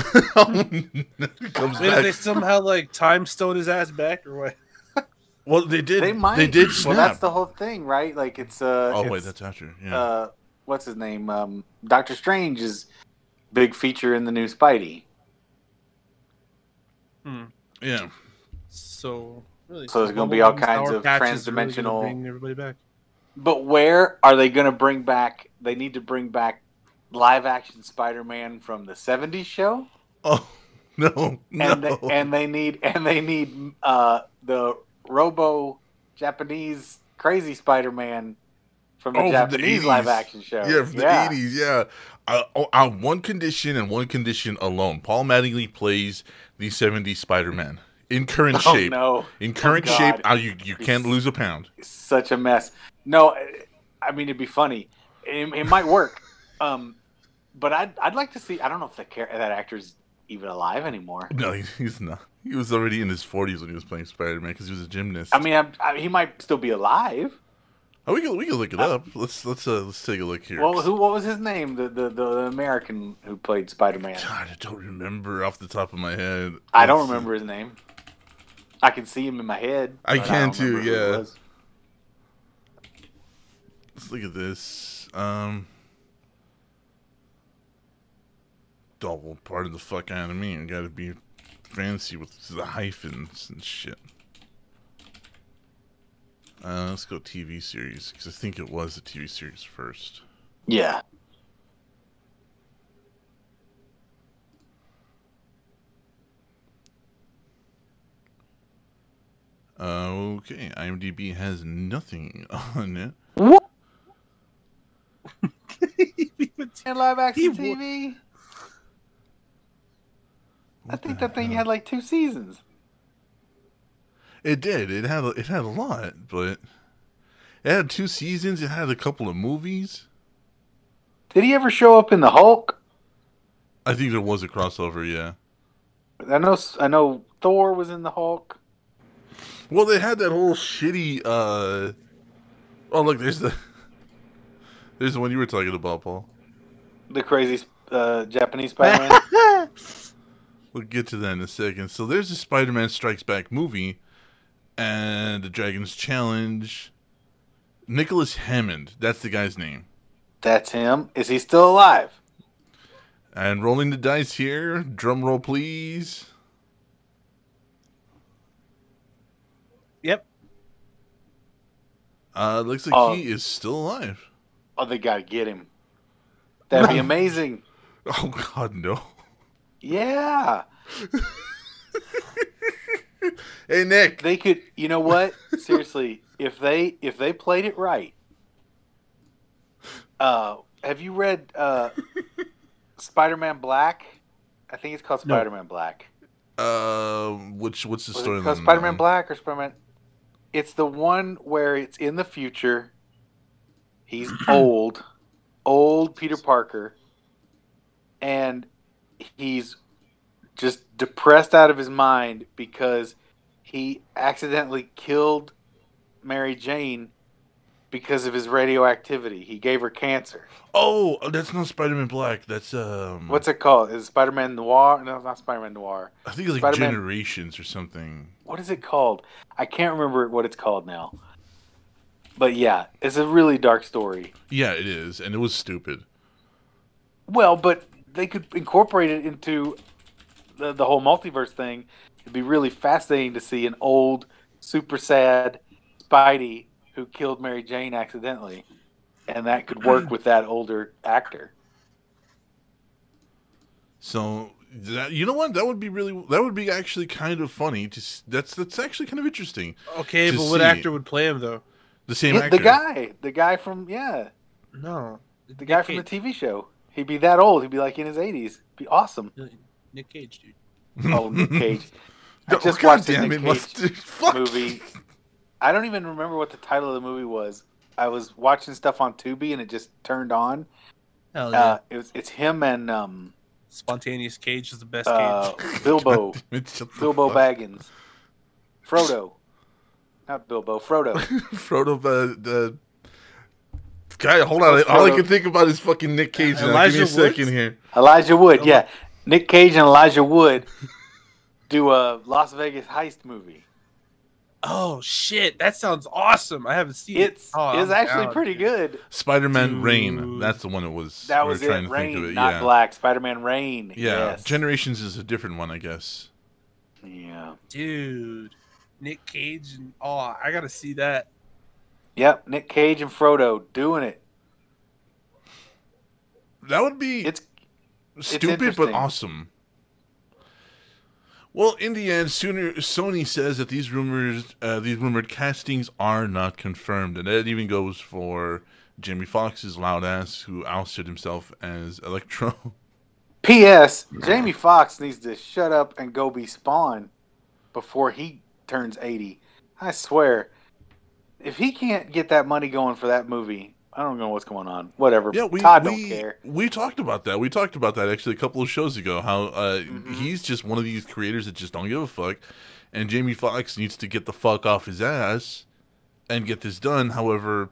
Comes Wait, did they somehow like time stone his ass back or what? Well, they did. They might. They did snap. Well, that's the whole thing, right? Like it's uh. oh it's, wait, that's after. Yeah. uh, what's his name? Um, Doctor Strange is big feature in the new Spidey. yeah. So really, So there's gonna be all kinds of Patch is really transdimensional- bring everybody back. But where are they going to bring back? They need to bring back live action Spider Man from the '70s show, Oh no, no. and they, and they need and they need uh, the Robo Japanese crazy Spider Man from the Oh, from the Japanese 80s. live action show. yeah, from the eighties. Yeah. Uh, oh, on one condition and one condition alone, Paul Mattingly plays the '70s Spider-Man in current Oh shape. no, In current God. shape, uh, you you can't lose a pound. such a mess. No, I mean it'd be funny. It, it might work, um, but I'd I'd like to see. I don't know if the that actor's even alive anymore. No, he, he's not. He was already in his forties when he was playing Spider-Man because he was a gymnast. I mean, I'm, I, he might still be alive. oh, we can we can look it up. Let's let's uh, let's take a look here. Well, who? What was his name? The the, the American who played Spider Man. God, I don't remember off the top of my head. I don't Let's see. remember his name. I can see him in my head. I can don't too, remember who it yeah. Let's look at this. Um, double part of the fuck out of me. I gotta be fancy with the hyphens and shit. Uh, let's go TV series because I think it was the TV series first. Yeah. Uh, okay, IMDb has nothing on it. What? Even In live action He TV? I think that thing hell? had like two seasons. It did. It had a, it had a lot, but it had two seasons. It had a couple of movies. Did he ever show up in the Hulk? I think there was a crossover. Yeah. I know. I know Thor was in the Hulk. Well, they had that whole shitty. uh Oh, look, there's the there's the one you were talking about, Paul. The crazy uh, Japanese Spider Man. We'll get to that in a second. So there's the Spider-Man Strikes Back movie, and the Dragons Challenge. Nicholas Hammond, that's the guy's name. That's him. Is he still alive? And rolling the dice here, drum roll please. Yep. Uh, looks like Oh. he is still alive. Oh, they gotta get him. That'd be amazing. Oh God, no! Yeah. Hey Nick, They could you know what? Seriously, if they if they played it right. Uh have you read uh Spider Man Black? I think it's called Spider Man Black. uh, which what's the story? it called on Spider that Man? Black or Spider Man? It's the one where it's in the future. He's old, old Peter Parker, and he's just depressed out of his mind because he accidentally killed Mary Jane because of his radioactivity. He gave her cancer. Oh, that's not Spider-Man Black. That's um. What's it called? Is it Spider Man Noir? No, it's not Spider Man Noir. I think it's like Spider-Man- Generations or something. What is it called? I can't remember what it's called now. But yeah, it's a really dark story. Yeah, it is, and it was stupid. Well, but they could incorporate it into the, the whole multiverse thing. It'd be really fascinating to see an old, super sad Spidey who killed Mary Jane accidentally, and that could work with that older actor. So that you know what? That would be really. That would be actually kind of funny. Just that's that's actually kind of interesting. Okay, To but what see. actor would play him though? The same Yeah, actor. the guy, the guy from yeah, No, the guy from the TV show. He'd be that old. He'd be like in his eighties. Be awesome. Nick Cage, dude. Oh, Nick Cage. I Oh, just God watched the damn Nick it, Cage Mustard. Fuck. movie. I don't even remember what the title of the movie was. I was watching stuff on Tubi and it just turned on. Hell yeah. Uh, it was it's him and um, Spontaneous Cage is the best uh, Cage. Bilbo, God damn it, shut the Bilbo Baggins, Frodo, not Bilbo, Frodo. Frodo. Uh, the guy. Hold on. All I can think about is fucking Nick Cage. now. Give me a Woods? second here. Elijah Wood, yeah, Nick Cage and Elijah Wood do a Las Vegas heist movie. Oh shit, that sounds awesome. I haven't seen It's it. Oh, it's actually down, pretty dude. good. Spider-Man Reign. That's the one it was. That we were was trying it. to Reign, think of it. not yeah. Black. Spider-Man Reign. Yeah. Yes. Generations is a different one, I guess. yeah. Dude. Nick Cage and oh, I gotta see that. Yep. Nick Cage and Frodo doing it. That would be It's stupid but awesome. Well, in the end, sooner Sony says that these rumors, uh, these rumored castings are not confirmed, and that even goes for Jamie Foxx's loud ass, who ousted himself as Electro. P.S. Jamie Foxx needs to shut up and go be Spawn before he turns 80. I swear. If he can't get that money going for that movie, I don't know what's going on. Whatever. Yeah, we Todd we, don't care. we talked about that. We talked about that actually a couple of shows ago. How uh, Mhm. he's just one of these creators that just don't give a fuck, and Jamie Foxx needs to get the fuck off his ass and get this done. However,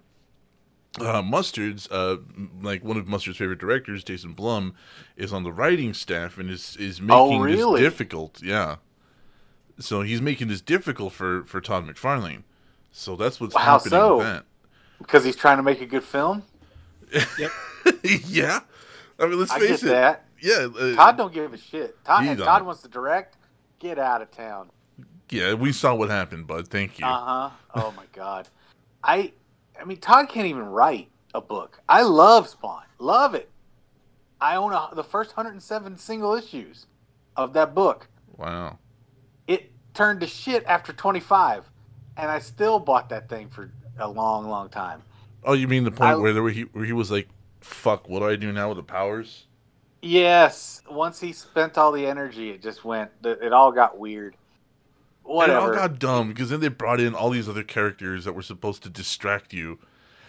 uh, Mustard's uh, like one of Mustard's favorite directors, Jason Blum, is on the writing staff and is is Oh, making really? this difficult. Yeah, so he's making this difficult for for Todd McFarlane. So that's what's happening so? with that. Because he's trying to make a good film? yeah, I mean, let's I face get it. that. Yeah, uh, Todd don't give a shit. Todd, and. Todd wants to direct. Get out of town. yeah, we saw what happened, bud. Thank you. Uh huh. Oh my god. I I mean Todd can't even write a book. I love Spawn. Love it. I own a, the first 107 single issues of that book. wow. It turned to shit after 25 and I still bought that thing for a long long time. Oh, you mean the point I- where there were he where he was like, "Fuck, what do I do now with the powers?" Yes, once he spent all the energy it just went it all got weird. Whatever. it all got dumb because then they brought in all these other characters that were supposed to distract you,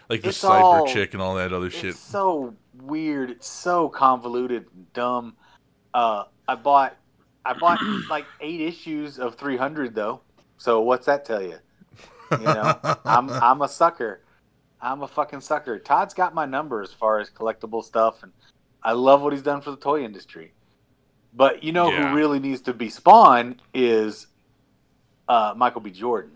like the It's cyber all- chick and all that other shit. It's so weird. It's so convoluted and dumb. Uh, I bought I bought like eight issues of 300 though. So what's that tell you? You know, I'm I'm a sucker. I'm a fucking sucker. Todd's got my number as far as collectible stuff, and I love what he's done for the toy industry. But you know Yeah. who really needs to be Spawn is uh, Michael B. Jordan.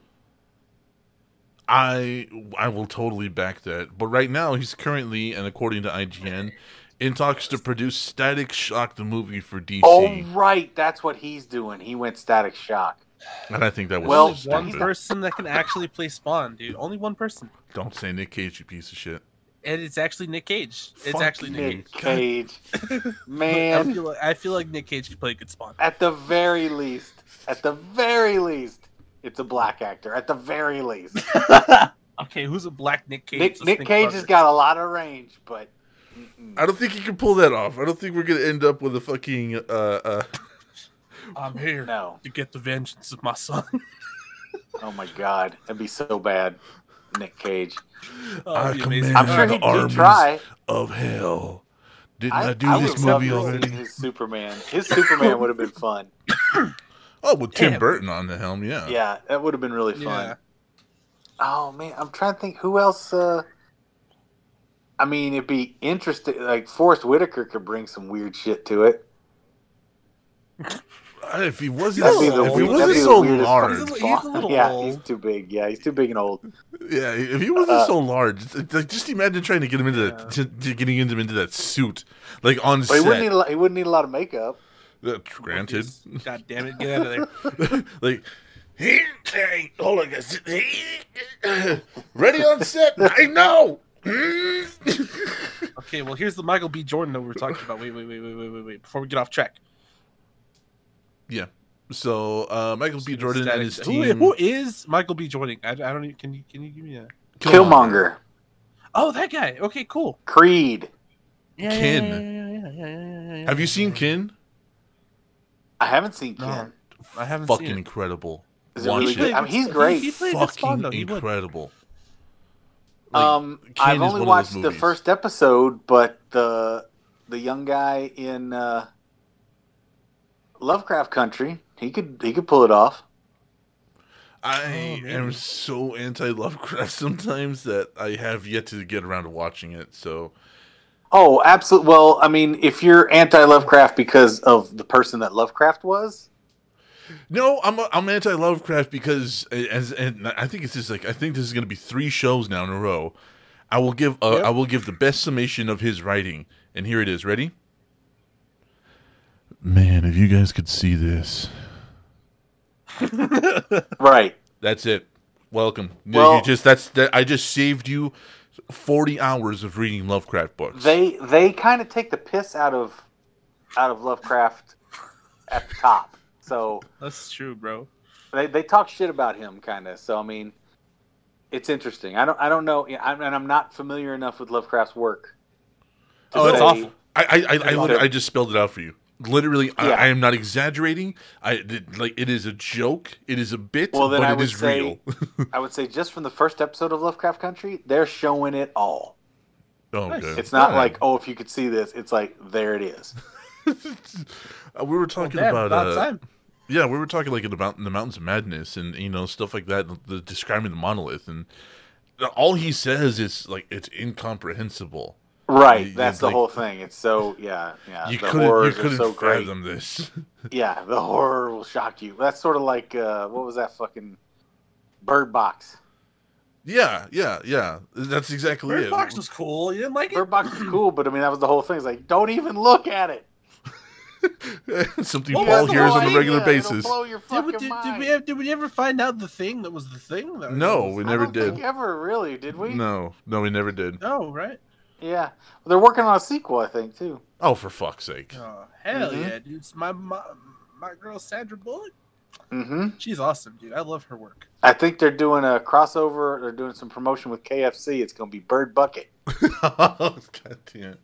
I I will totally back that. But right now, he's currently, and according to IGN, in talks to produce Static Shock, the movie for DC. Oh right, that's what he's doing. He went Static Shock. And I think that was Well, one person that can actually play Spawn, dude. Only one person, Don't say Nick Cage, you piece of shit. and it's actually Nick Cage. It's actually Nick Nick Cage. Cage, I man. feel, like, I feel like Nick Cage could play a good Spawn. At the very least, at the very least, it's a black actor. At the very least, Okay, who's a black Nick Cage? Nick Nick Cage has it. got a lot of range, but mm-mm. I don't think he can pull that off. I don't think we're gonna end up with a fucking uh uh. I'm here no. to get the vengeance of my son. Oh my god, that'd be so bad. Nick Cage. Oh, I that'd be amazing. command I'm sure the he'd armies try. of hell. Didn't I, I, do I this movie to already? his Superman. His Superman would have been fun. Oh, with Tim Damn. Burton on the helm, yeah. Yeah, that would have been really fun. Yeah. Oh man, I'm trying to think who else. Uh, I mean, it'd be interesting. Like Forest Whitaker could bring some weird shit to it. If he wasn't, the, if he weird- wasn't that'd be the so large, He's a- he's a little yeah, old. he's too big. Yeah, he's too big and old. yeah, if he wasn't Uh, so large, it's- it's like just imagine trying to get him into that, to, to getting him into that suit, like on But he wouldn't need. A lot, he wouldn't need a lot of makeup. Uh, granted, God damn it, get out of there. like. Hey, hey, hold on, guys. Hey, ready on set? I know. Okay, well here's the Michael B. Jordan that we were talking about. Wait, wait, wait, wait, wait, wait, wait. Before we get off track. Yeah. So uh, Michael B. Jordan and his Who- team. who is Michael B. Jordan? I, I don't even. Can you can you give me a? Killmonger, Oh, that guy. Okay, cool. Creed. Yeah, Kin. Yeah, yeah, yeah, yeah, yeah, yeah, yeah, Have you seen yeah. Kin? I haven't seen No. Ken. I haven't Fucking seen it. incredible. Is it Watch really it. good? I mean, he's great. He, played good Fucking though. Incredible. Like, um, Kin I've only one of those watched the first episode, but the the young guy in uh, Lovecraft Country, he could he could pull it off. I Oh, am so anti Lovecraft sometimes that I have yet to get around to watching it. So Oh, absolutely. Well, I mean, if you're anti Lovecraft because of the person that Lovecraft was, no, I'm I'm anti Lovecraft because as and I think it's just like I think this is going to be three shows now in a row. I will give uh, Yep. I will give the best summation of his writing, and here it is. Ready? Man, if you guys could see this, right? that's it. Welcome. Well- you just that's that. I just saved you forty hours of reading Lovecraft books. They they kind of take the piss out of out of Lovecraft at the top. So That's true, bro. they, they talk shit about him, kind of. So I mean, it's interesting. I don't I don't know, I'm, and I'm not familiar enough with Lovecraft's work. Oh, it's say- awful. I I I, I, I just spelled it out for you. Literally, I, Yeah. I am not exaggerating. I did- like it is a joke. It is a bit, Well, then but I it would is say- real. I would say just from the first episode of Lovecraft Country, they're showing it all. oh, Nice. good. It's not Yeah. like oh, if you could see this, it's like there it is. Uh, we were talking Damn, about, about uh, time. yeah, we were talking like about the mountains of madness and you know stuff like that. The, describing the monolith and all he says is like it's incomprehensible. Right, You- that's the like- whole thing. It's so yeah, yeah. you the couldn't you horrors couldn't are so great. fathom this. Yeah, the horror will shock you. That's sort of like uh, what was that fucking Bird Box? yeah, yeah, yeah. That's exactly Bird it. Box was cool. You didn't like it? Bird Box was cool, but I mean that was the whole thing. It's like don't even look at it. Something Well, Paul hears on a regular It'll basis. blow Did, we- did, did we have, did we ever find out the thing that was the thing? That No, was- we I never don't did. think ever really did we? No, no, we never did. No, right? Yeah, well, they're working on a sequel, I think too. Oh, for fuck's sake! Oh, hell Mhm. yeah, dude. It's my, my my girl Sandra Bullock. hmm She's awesome, dude. I love her work. I think they're doing a crossover. They're doing some promotion with KFC. It's going to be Bird Bucket. God damn.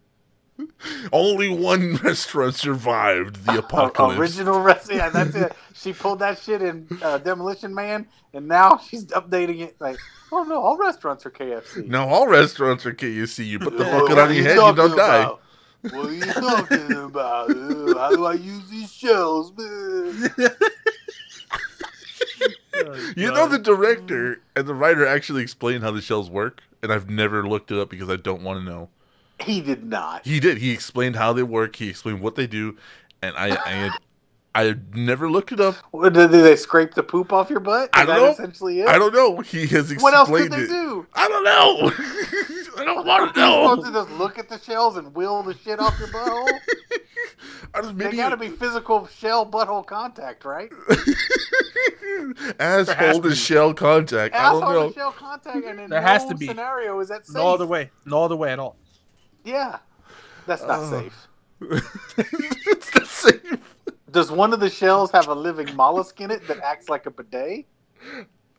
Only one restaurant survived the apocalypse. Original recipe. Yeah, that's it. She pulled that shit in uh, Demolition Man, and now she's updating it. Like, oh no, all restaurants are KFC. No, all restaurants are KFC. You put the Yeah, bucket on your you head, you don't die. What are you talking about? How do I use these shells? man? You know, the director and the writer actually explained how the shells work, and I've never looked it up because I don't want to know. He did not. He did. He explained how they work. He explained what they do, and I, I had, I never looked it up. What, did they scrape the poop off your butt? Is I don't that know. essentially it? I don't know. He has explained what else could they it. do? I don't know. I don't want to You're supposed to just look at the shells and will the shit off your butthole? I just They gotta be physical shell butthole contact, right? asshole to be. shell contact. I don't Asshole know. to shell contact, and in There no has to be. scenario is that safe. No other way. No other way at all. Yeah, that's not Uh. safe. it's the same. Does one of the shells have a living mollusk in it that acts like a bidet?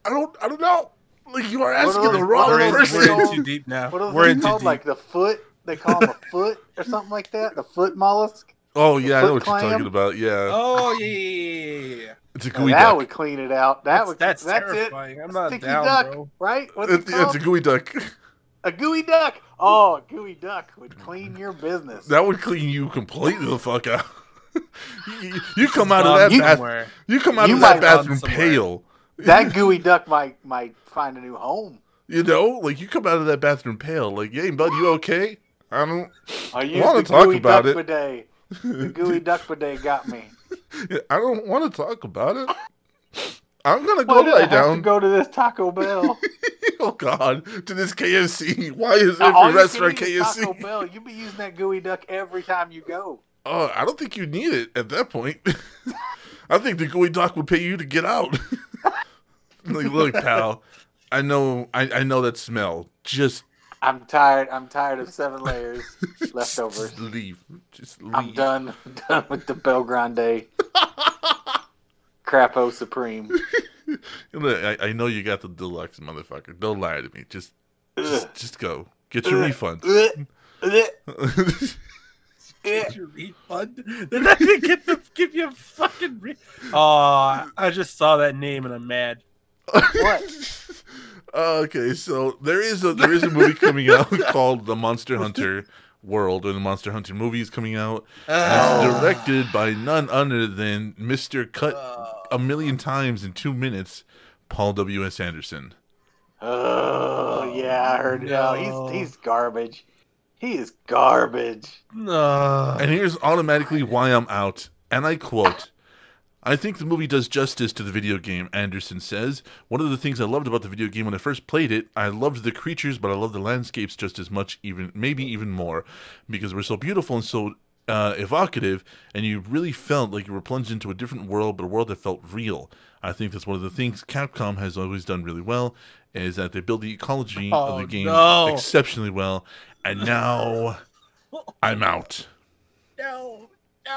I don't. I don't know. Like you are asking those- the wrong are We're in, we're in too deep now. What are We're in too called? deep. Like the foot? They call them a foot or something like that. The foot mollusk. Oh yeah, I know what Foot you're talking about. Yeah, Oh yeah, yeah, yeah, yeah, yeah. it's a Now, gooey that duck. would clean it out. That That's, would. that's, That's, it. terrifying. I'm not Sticky down, duck, bro. right? What's It- it it's a geoduck. A geoduck. Oh, geoduck would clean your business. That would clean you completely the fuck out. you, you come out of that Gone bath, you come out You of that bathroom somewhere. pale. that geoduck might might find a new home. You know, like you come out of that bathroom pale. Like, hey, bud, you okay? I don't. I wanna the talk gooey about duck it. bidet. The geoduck bidet got me. I don't want to talk about it. I'm gonna Why go I lie have to down. go to this Taco Bell? oh God, to this KFC. Why is every all restaurant is Taco KFC? Bell. You be using that geoduck every time you go. Oh, I don't think you need it at that point. I think the geoduck would pay you to get out. like, look, pal, I know, I, I know that smell. Just I'm tired. I'm tired of seven layers leftovers. Just leave. Just leave. I'm done. done with the Bel Grande. Crapo Supreme. Look, I, I know you got the deluxe, motherfucker. Don't lie to me. Just, just, just go. Get your refund. Ugh. Ugh. Get your refund. They're not gonna get the give you a fucking. Re- oh, I just saw that name and I'm mad. What? okay, so there is a there is a movie coming out called The Monster Hunter World, or the Monster Hunter movie is coming out. And It's Uh, directed by none other than Mr. Cut uh, a million times in two minutes, Paul W. S. Anderson. Oh yeah, I heard. No. Oh, he's he's garbage. He is garbage. no. And here's automatically why I'm out. And I quote I think the movie does justice to the video game, Anderson says. One of the things I loved about the video game when I first played it, I loved the creatures, but I loved the landscapes just as much, even maybe even more, because they were so beautiful and so uh, evocative, and you really felt like you were plunged into a different world, but a world that felt real. I think that's one of the things Capcom has always done really well, is that they build the ecology Oh, of the game no. exceptionally well, and now I'm out. no,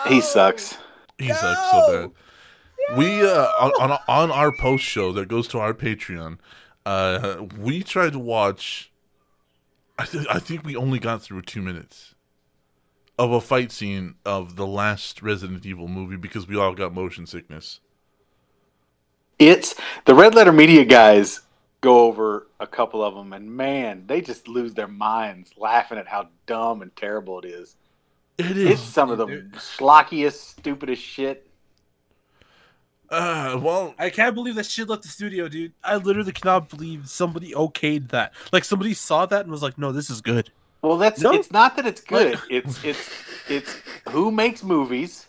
He sucks. He sucks so bad. We uh on, on on our post show that goes to our Patreon, uh we tried to watch I th- I think we only got through 2 minutes of a fight scene of the last Resident Evil movie because we all got motion sickness. It's the Red Letter Media guys go over a couple of them, and man, they just lose their minds laughing at how dumb and terrible it is. It It's some of the Dude. schlockiest, stupidest shit. Uh well I can't believe that shit left the studio, dude. I literally cannot believe somebody okayed that. Like somebody saw that and was like, "No, this is good." Well, that's No. it's not that it's good. It's it's it's who makes movies,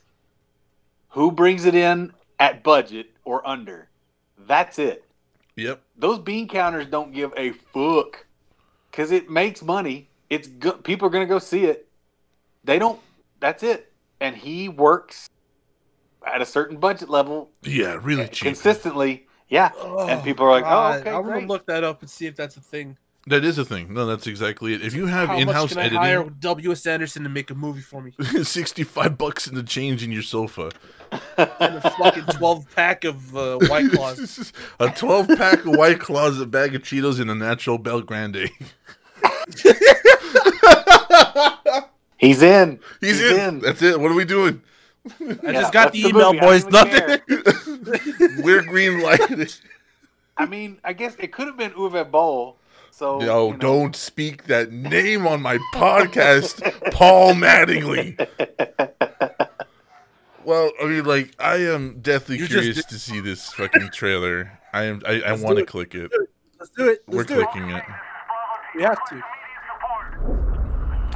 who brings it in at budget or under. That's it. yep. Those bean counters don't give a fuck because it makes money. It's good. People are gonna go see it. They don't. That's it. And he works at a certain budget level Yeah, really cheap. consistently. Yeah. And people are like, oh, okay, I want to look that up and see if that's a thing. That is a thing. No, that's exactly it. If you have How in-house can I editing, hire W. S. Anderson to make a movie for me? 65 bucks in the change in your sofa. And a fucking twelve pack of uh, White Claws. a 12 pack of White Claws, a bag of Cheetos, and a natural Bel Grande. He's in. He's, in. That's it. What are we doing? I Yeah, just got the the email, movie. Boys. Nothing. We're green lighted. I mean, I guess it could have been Uwe Boll. So Yo, you know. don't speak that name on my podcast, Paul Mattingly. Well, I mean, like, I am deathly You just curious did- to see this fucking trailer. I am. I, I want to click it. Let's do it. We're Let's do it. clicking it. We have to.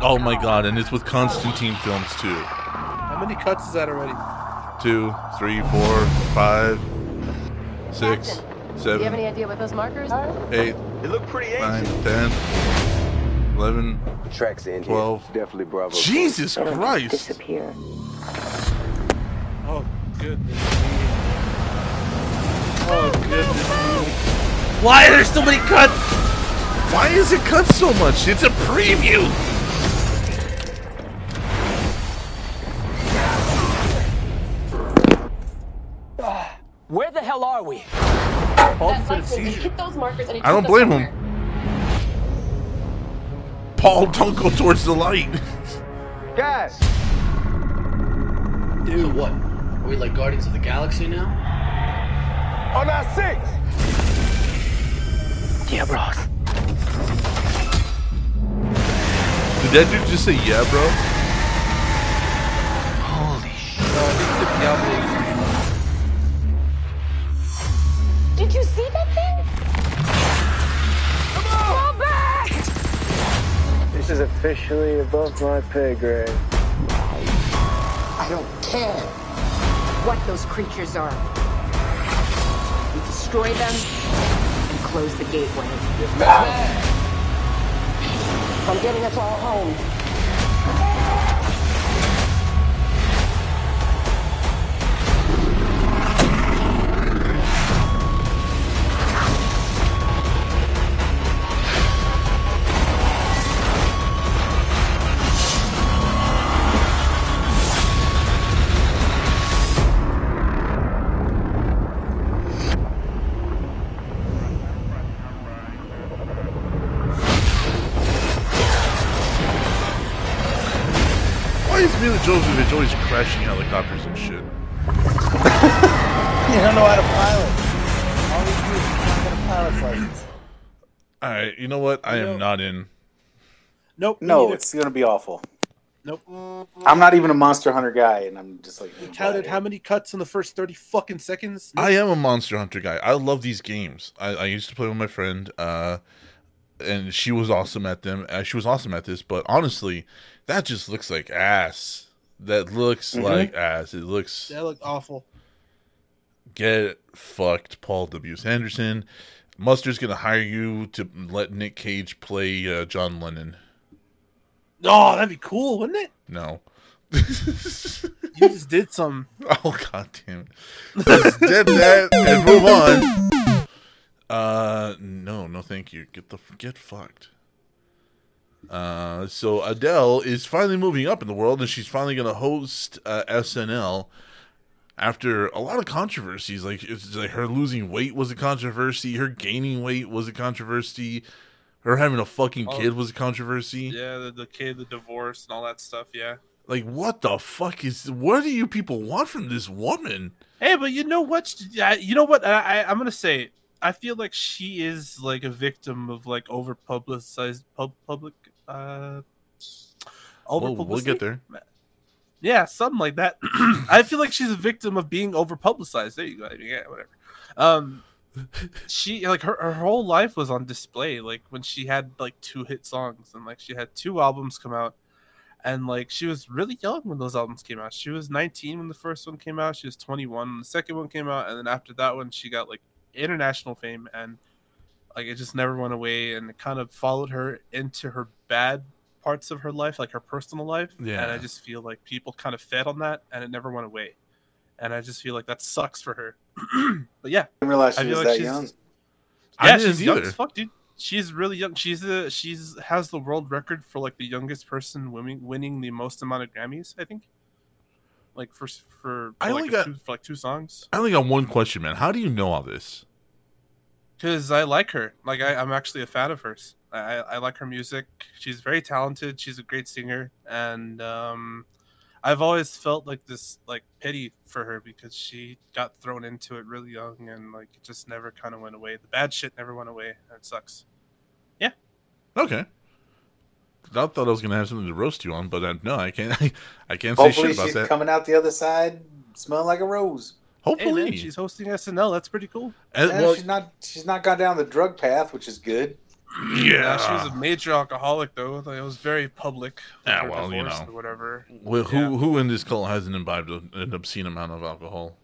Oh my god! And it's with Constantine Films too. How many cuts is that already? two, three, four, five, six, Captain, Do you have any idea what those markers are? eight, It looked pretty nine, ancient. ten, eleven. Tracks in here. Definitely Bravo. Jesus They Christ! Disappear. Oh goodness me. Oh, oh goodness me. Why are there so many cuts? Why is it cut so much? It's a preview. Hell are we? Paul That for the light hit those markers and it I don't blame him. Paul, don't go towards the light. Guys, So what? Are we like Guardians of the Galaxy now? on our six. Yeah, bros. Did that dude just say yeah, bro? Holy shit. No, Did you see that thing? Come on! Fall back! This is officially above my pay grade. I don't care what those creatures are. We destroy them and close the gateway. I'm getting us all home. Helicopters and shit? You don't know how to pilot. All we do is not get a pilot's license. All right, you know what? I You am know- not in. Nope. me No, it's gonna be awful. Nope. I'm not even a Monster Hunter guy, and I'm just like. You counted how many cuts in the first 30 fucking seconds? I am a Monster Hunter guy. I love these games. I, I used to play with my friend, uh, and she was awesome at them. Uh, she was awesome at this, but honestly, that just looks like ass. That looks like ass. It looks That looked awful. get fucked, Paul W. S. Anderson. Mustard's gonna hire you to let Nick Cage play uh, John Lennon. Oh, that'd be cool, wouldn't it? No. You just did some. Oh god damn it. Let's did that and move on. Uh no, no thank you. Get the get fucked. Uh so Adele is finally moving up in the world and she's finally gonna host uh, SNL after a lot of controversies. Like it's like her losing weight was a controversy, her gaining weight was a controversy, her having a fucking Oh. kid was a controversy. Yeah, the, the kid, the divorce, and all that stuff. Yeah. Like what the fuck is what do you people want from this woman? Hey, but you know what? You know what? I, I I'm gonna say. I feel like she is like a victim of like over publicized pub, public uh over We'll, we'll get there. Yeah, something like that. I feel like she's a victim of being over publicized. There you go. Yeah, whatever. Um, she like her, her whole life was on display. Like when she had like two hit songs and like she had two albums come out, and like she was really young when those albums came out. She was 19 when the first one came out. She was 21 when the second one came out, and then after that one, she got like international fame and like it just never went away and it kind of followed her into her bad parts of her life like her personal life. Yeah. and i just feel like people kind of fed on that and it never went away. And i just feel like that sucks for her. But yeah. Didn't realize I she feel was like that she's- young. Yeah didn't she's young as fuck dude. She's really young. She's the she's has the world record for like the youngest person winning winning the most amount of grammys i think. Like for for, for I like only a got- two, for like two songs. I only got one question, man. How do you know all this? Because I like her. Like I, I'm actually a fan of hers. I, I I like her music. She's very talented. She's a great singer, and um, I've always felt like this like pity for her because she got thrown into it really young, and like it just never kind of went away. The bad shit never went away. and It sucks. Yeah. Okay. I thought I was gonna have something to roast you on, but uh, no, I can't. I, can't say shit about she's that. coming out the other side smelling like a rose. Hey Hopefully, man, she's hosting SNL. That's pretty cool. And, Yeah, well, she's not. She's not gone down the drug path, which is good. Yeah. she was a major alcoholic though. Like, it was very public. Yeah, well, you know. whatever. Well, who Yeah. who in this cult hasn't imbibed an obscene amount of alcohol?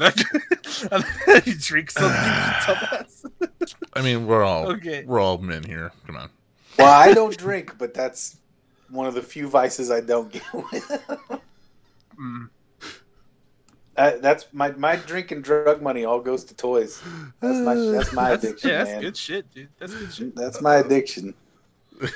and he drinks something. I mean, we're all Okay. we're all men here. Come on. Well, I don't drink, but that's one of the few vices I don't get with. Mm. Uh, that's my my drink and drug money all goes to toys. That's my that's my That's, addiction, yeah, that's man. good shit, dude. That's good shit. That's my addiction.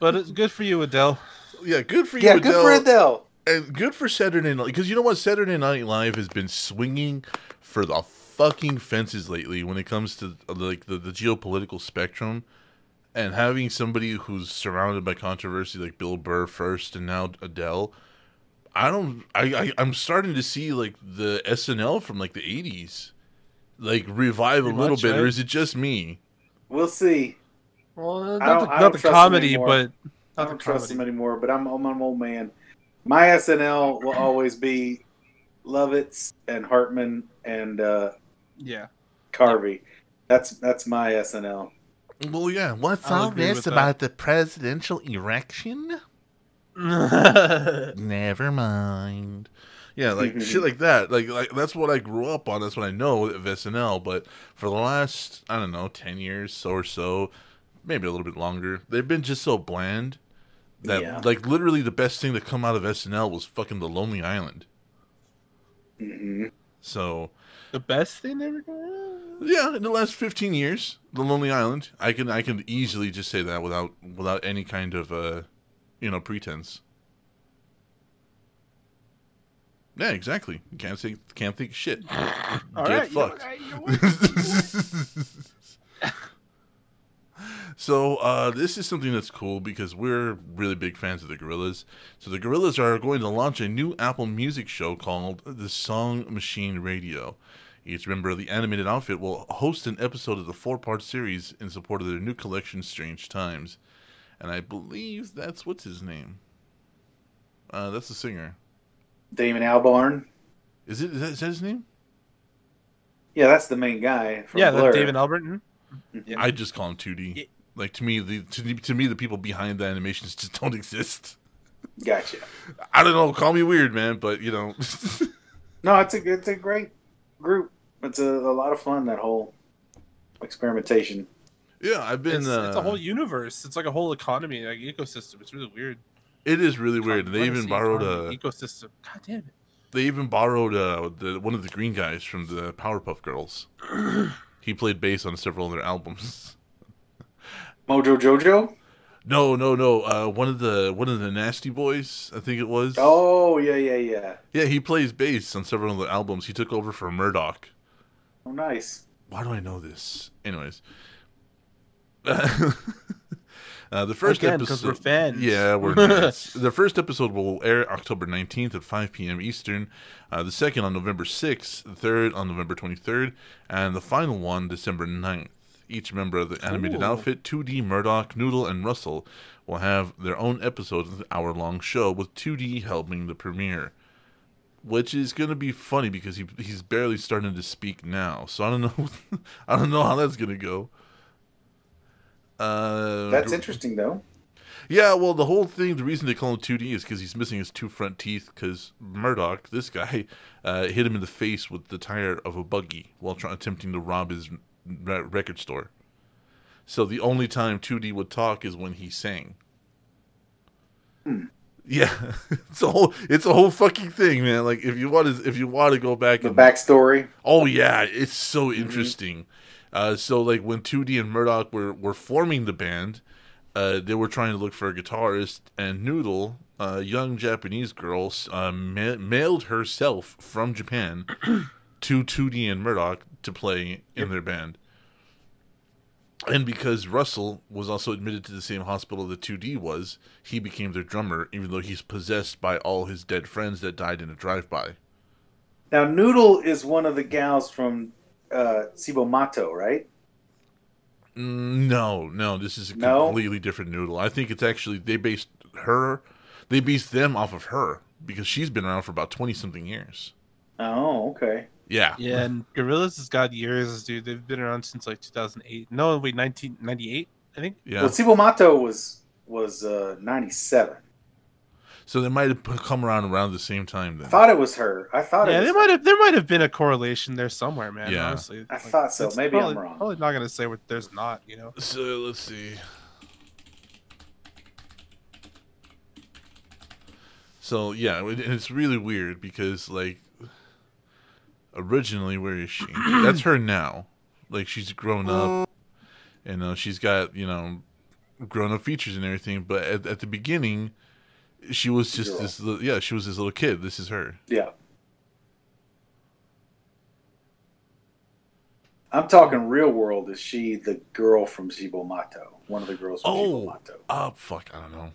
But it's good for you, Adele. Yeah, good for you, Yeah, good for Adele. And good for Saturday Night because you know what Saturday Night Live has been swinging for the fucking fences lately when it comes to uh, like the, the geopolitical spectrum, and having somebody who's surrounded by controversy like Bill Burr first and now Adele. I don't. I, I I'm starting to see like the SNL from like the '80s, like revive a little much, bit, or is it just me? We'll see. Well, I not don't- the, I not don't the trust comedy, anymore. but I not the don't trust comedy. him anymore, but I'm, I'm an old man. My SNL will always be Lovitz and Hartman and uh, Yeah. Carvey. That's that's my SNL. Well, yeah. What's I'll all this with that. about the presidential erection? Never mind. Yeah, like shit like that. Like like that's what I grew up on. That's what I know of SNL. But for the last I don't know ten years or so, maybe a little bit longer, they've been just so bland that Yeah. like literally the best thing to come out of SNL was fucking The Lonely Island. hmm So the best thing ever. yeah, in the last fifteen years, The Lonely Island, I can I can easily just say that without without any kind of uh, you know, pretense. Yeah, exactly. You can't say can't think shit. All Get right, you know fucked. you know so uh, this is something that's cool because we're really big fans of the Gorillaz. So the Gorillaz are going to launch a new Apple Music show called the Song Machine Radio. Each member of the animated outfit will host an episode of the four-part series in support of their new collection, Strange Times. And I believe that's what's his name. Uh, that's the singer. Damon Albarn. Is it? Is that, is that his name? Yeah, that's the main guy from yeah, Blur. that David Alberton. Yeah. I just call him 2D. Like to me, the to, to me the people behind the animations just don't exist. Gotcha. I don't know. Call me weird, man, but you know. No, it's a it's a great group. It's a, a lot of fun. That whole experimentation. Yeah, I've been. It's, uh, it's a whole universe. It's like a whole economy, like ecosystem. It's really weird. It is really weird. They even borrowed economy, uh, ecosystem. God damn it. They even borrowed uh, the one of the green guys from the Powerpuff Girls. he played bass on several of their albums. Mojo Jojo. No, no, no. Uh, one of the one of the Nasty Boys, I think it was. Oh yeah, yeah, yeah. Yeah, he plays bass on several of the albums. He took over for Murdoc. Oh, nice. Why do I know this? Anyways. Uh, the first Again, episode, 'cause we're fans. Yeah, we're the first episode will air October nineteenth at five p.m. Eastern. Uh, the second on November sixth, the third on November twenty third, and the final one December 9th. Each member of the animated Cool. outfit, 2D, Murdoc, Noodle, and Russell, will have their own episode of the hour long show with 2D helping the premiere. Which is gonna be funny because he he's barely starting to speak now, so I don't know I don't know how that's gonna go. Uh, That's interesting though. yeah, well, the whole thing, the reason they call him 2D is because he's missing his two front teeth. Because Murdoc, this guy, uh, hit him in the face with the tire of a buggy while trying attempting to rob his re- record store. So the only time 2D would talk is when he sang. Yeah, it's a whole it's a whole fucking thing, man. Like if you want to if you want to go back The and backstory. Oh yeah, it's so interesting. Uh, so like when 2D and Murdoc were were forming the band, uh, they were trying to look for a guitarist, and Noodle, a young Japanese girl, uh, ma- mailed herself from Japan to 2D and Murdoc to play in their band. And because Russell was also admitted to the same hospital that 2D was, he became their drummer, even though he's possessed by all his dead friends that died in a drive-by. Now Noodle is one of the gals from uh, Cibo Matto, right? No, no, this is a No? completely different noodle. I think it's actually they based her, they based them off of her because she's been around for about twenty something years. Oh, okay. Yeah. Yeah, and Gorillaz has got years, dude. They've been around since like 2008. No, wait, 1998, I think. Yeah. Well, Cibo Matto was was uh, 97. So they might have come around around the same time I thought it was her. I thought Yeah, it they was might have. There might have been a correlation there somewhere, man. Yeah. Honestly, I thought so. it's Maybe I'm probably- wrong. Probably not gonna say what there's not. You know. So let's see. So yeah, it- it's really weird because like originally, where is she? That's her now. Like she's grown up, and uh, she's got you know grown up features and everything. But at, at the beginning, she was just Girl. this. Little, yeah, she was this little kid. This is her. Yeah. I'm talking real world. Is she the girl from Cibo Matto? One of the girls from Cibo Oh, Matto. oh, fuck, I don't know.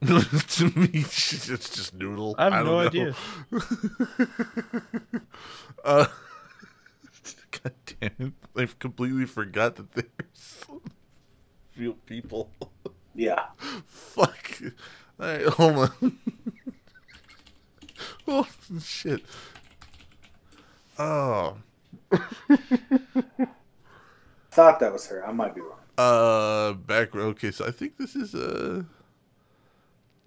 to me, she's- it's just noodle. I have don't no know. idea. uh, God damn it! i've completely forgot that there's real people. Yeah. Fuck. All right, hold on. oh shit. Oh. Thought that was her. I might be wrong. Uh, back. Okay, so I think this is uh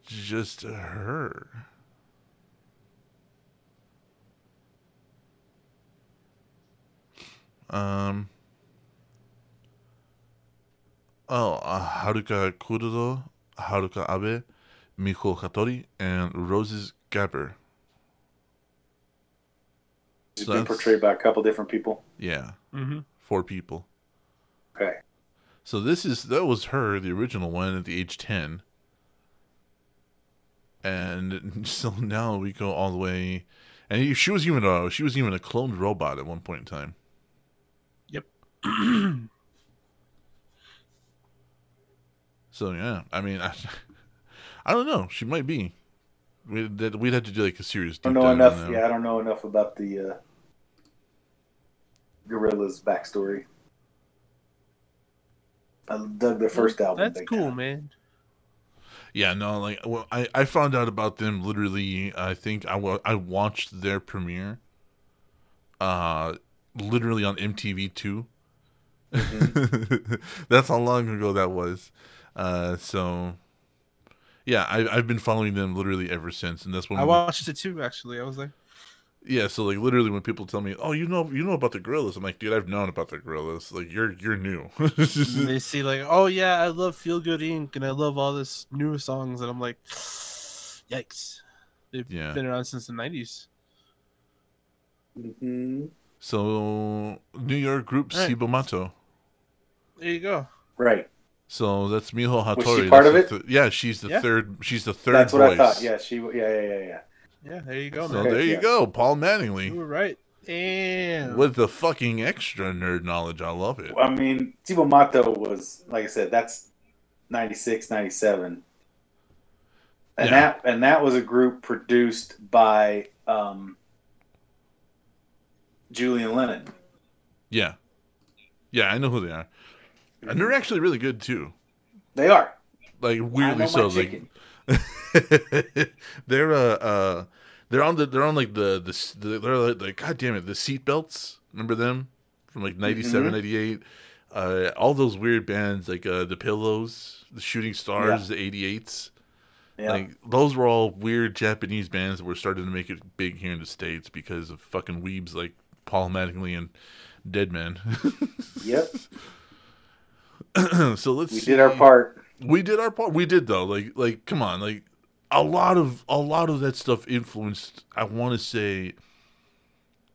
just her. Um. Oh, uh, Haruka Kuroda, Haruka Abe, Miho Hattori, and Roses Gabber. She's So been portrayed by a couple different people. Yeah, Mm-hmm. four people. Okay. So this is that was her, the original one at the age ten. And so now we go all the way, and she was even a she was even a cloned robot at one point in time. Yep. So yeah, I mean, I, I don't know. She might be. We'd, we'd have to do like a serious. I don't know dive enough. Yeah, I don't know enough about the uh, Gorillaz's backstory. I dug their first album. That's big cool, time. man. Yeah, no, like well, I I found out about them literally. I think I wa- I watched their premiere. Uh, literally on MTV two. Mm-hmm. That's how long ago that was. Uh, so yeah, I I've been following them literally ever since, and that's when I watched it too. Actually, I was like, yeah. So like literally when people tell me, oh, you know you know about the Gorillaz, I'm like, dude, I've known about the Gorillaz. Like you're you're new. and they see like, oh yeah, I love Feel Good Inc. and I love all this new songs, and I'm like, yikes, they've Yeah. been around since the '90s. Mhm. so New York group All right. Cibo Matto. There you go. Right. So that's Miho Hattori. Was she part That's of it? th- yeah, she's the Yeah. third. She's the third That's what voice. I thought. Yeah, she. Yeah, yeah, yeah, yeah. Yeah, there you go, So man. Okay, there you yeah. go, Paul Mattingly You were right. Damn. with the fucking extra nerd knowledge. I love it. I mean, Cibo Matto was like I said. That's 96, 97. and Yeah. that and that was a group produced by um, Julian Lennon. Yeah, yeah, I know who they are, and they're actually really good too. They are. Like weirdly so. Like they're uh, uh they're on the they're on like the the, the they're like, like god damn it the seat belts remember them from like 97 Mhm. 98 uh all those weird bands like uh the pillows the shooting stars the 88s Yeah. like those were all weird japanese bands that were starting to make it big here in the states because of fucking weebs like paul mattingly and deadman yep. so let's We did our part. we did our part. We did though. Like like come on. Like a lot of a lot of that stuff influenced I want to say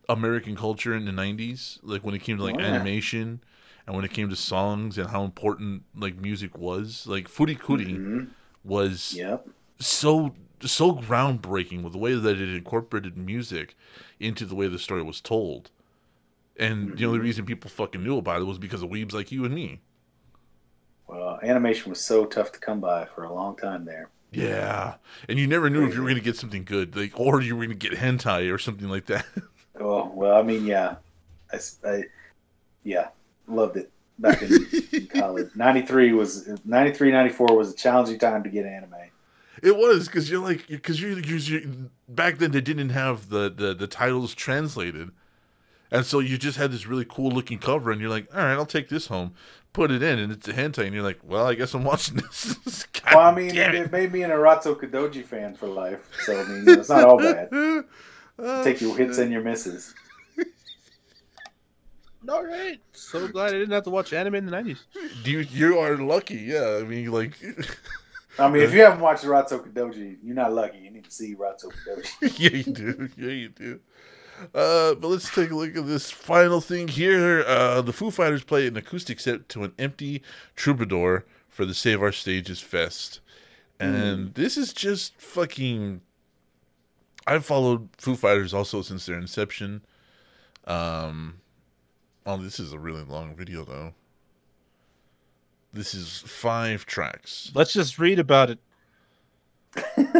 American culture in the 90s, like when it came to like Oh, yeah. animation and when it came to songs and how important like music was. Like Furi Kuri Mhm. was Yep. so so groundbreaking with the way that it incorporated music into the way the story was told. And the only reason people fucking knew about it was because of weebs like you and me. Well, animation was so tough to come by for a long time there. Yeah, and you never knew if you were going to get something good, like, or you were going to get hentai or something like that. Oh well, I mean, yeah, I, yeah, loved it back in, in college. 93 was 93, 94 was a challenging time to get anime. it was because you're like, because you, you back then they didn't have the, the the titles translated, And so you just had this really cool looking cover, and you're like, all right, I'll take this home, put it in, and it's a hentai, and you're like, well, I guess I'm watching this. God well, I mean, damn it. made me an Urotsukidoji fan for life. So I mean, it's not all bad. Oh, Take your oh, hits and your misses. All right. So glad I didn't have to watch anime in the nineties. You you are lucky, yeah. I mean, like, I mean, if you haven't watched Urotsukidoji, you're not lucky. You need to see Urotsukidoji. yeah, you do, yeah, you do. Uh, but let's take a look at this final thing here. Uh, the Foo Fighters play an acoustic set to an empty troubadour for the Save Our Stages Fest, and this is just fucking. I've followed Foo Fighters also since their inception. Um, oh, this is a really long video though. This is five tracks. Let's just read about it.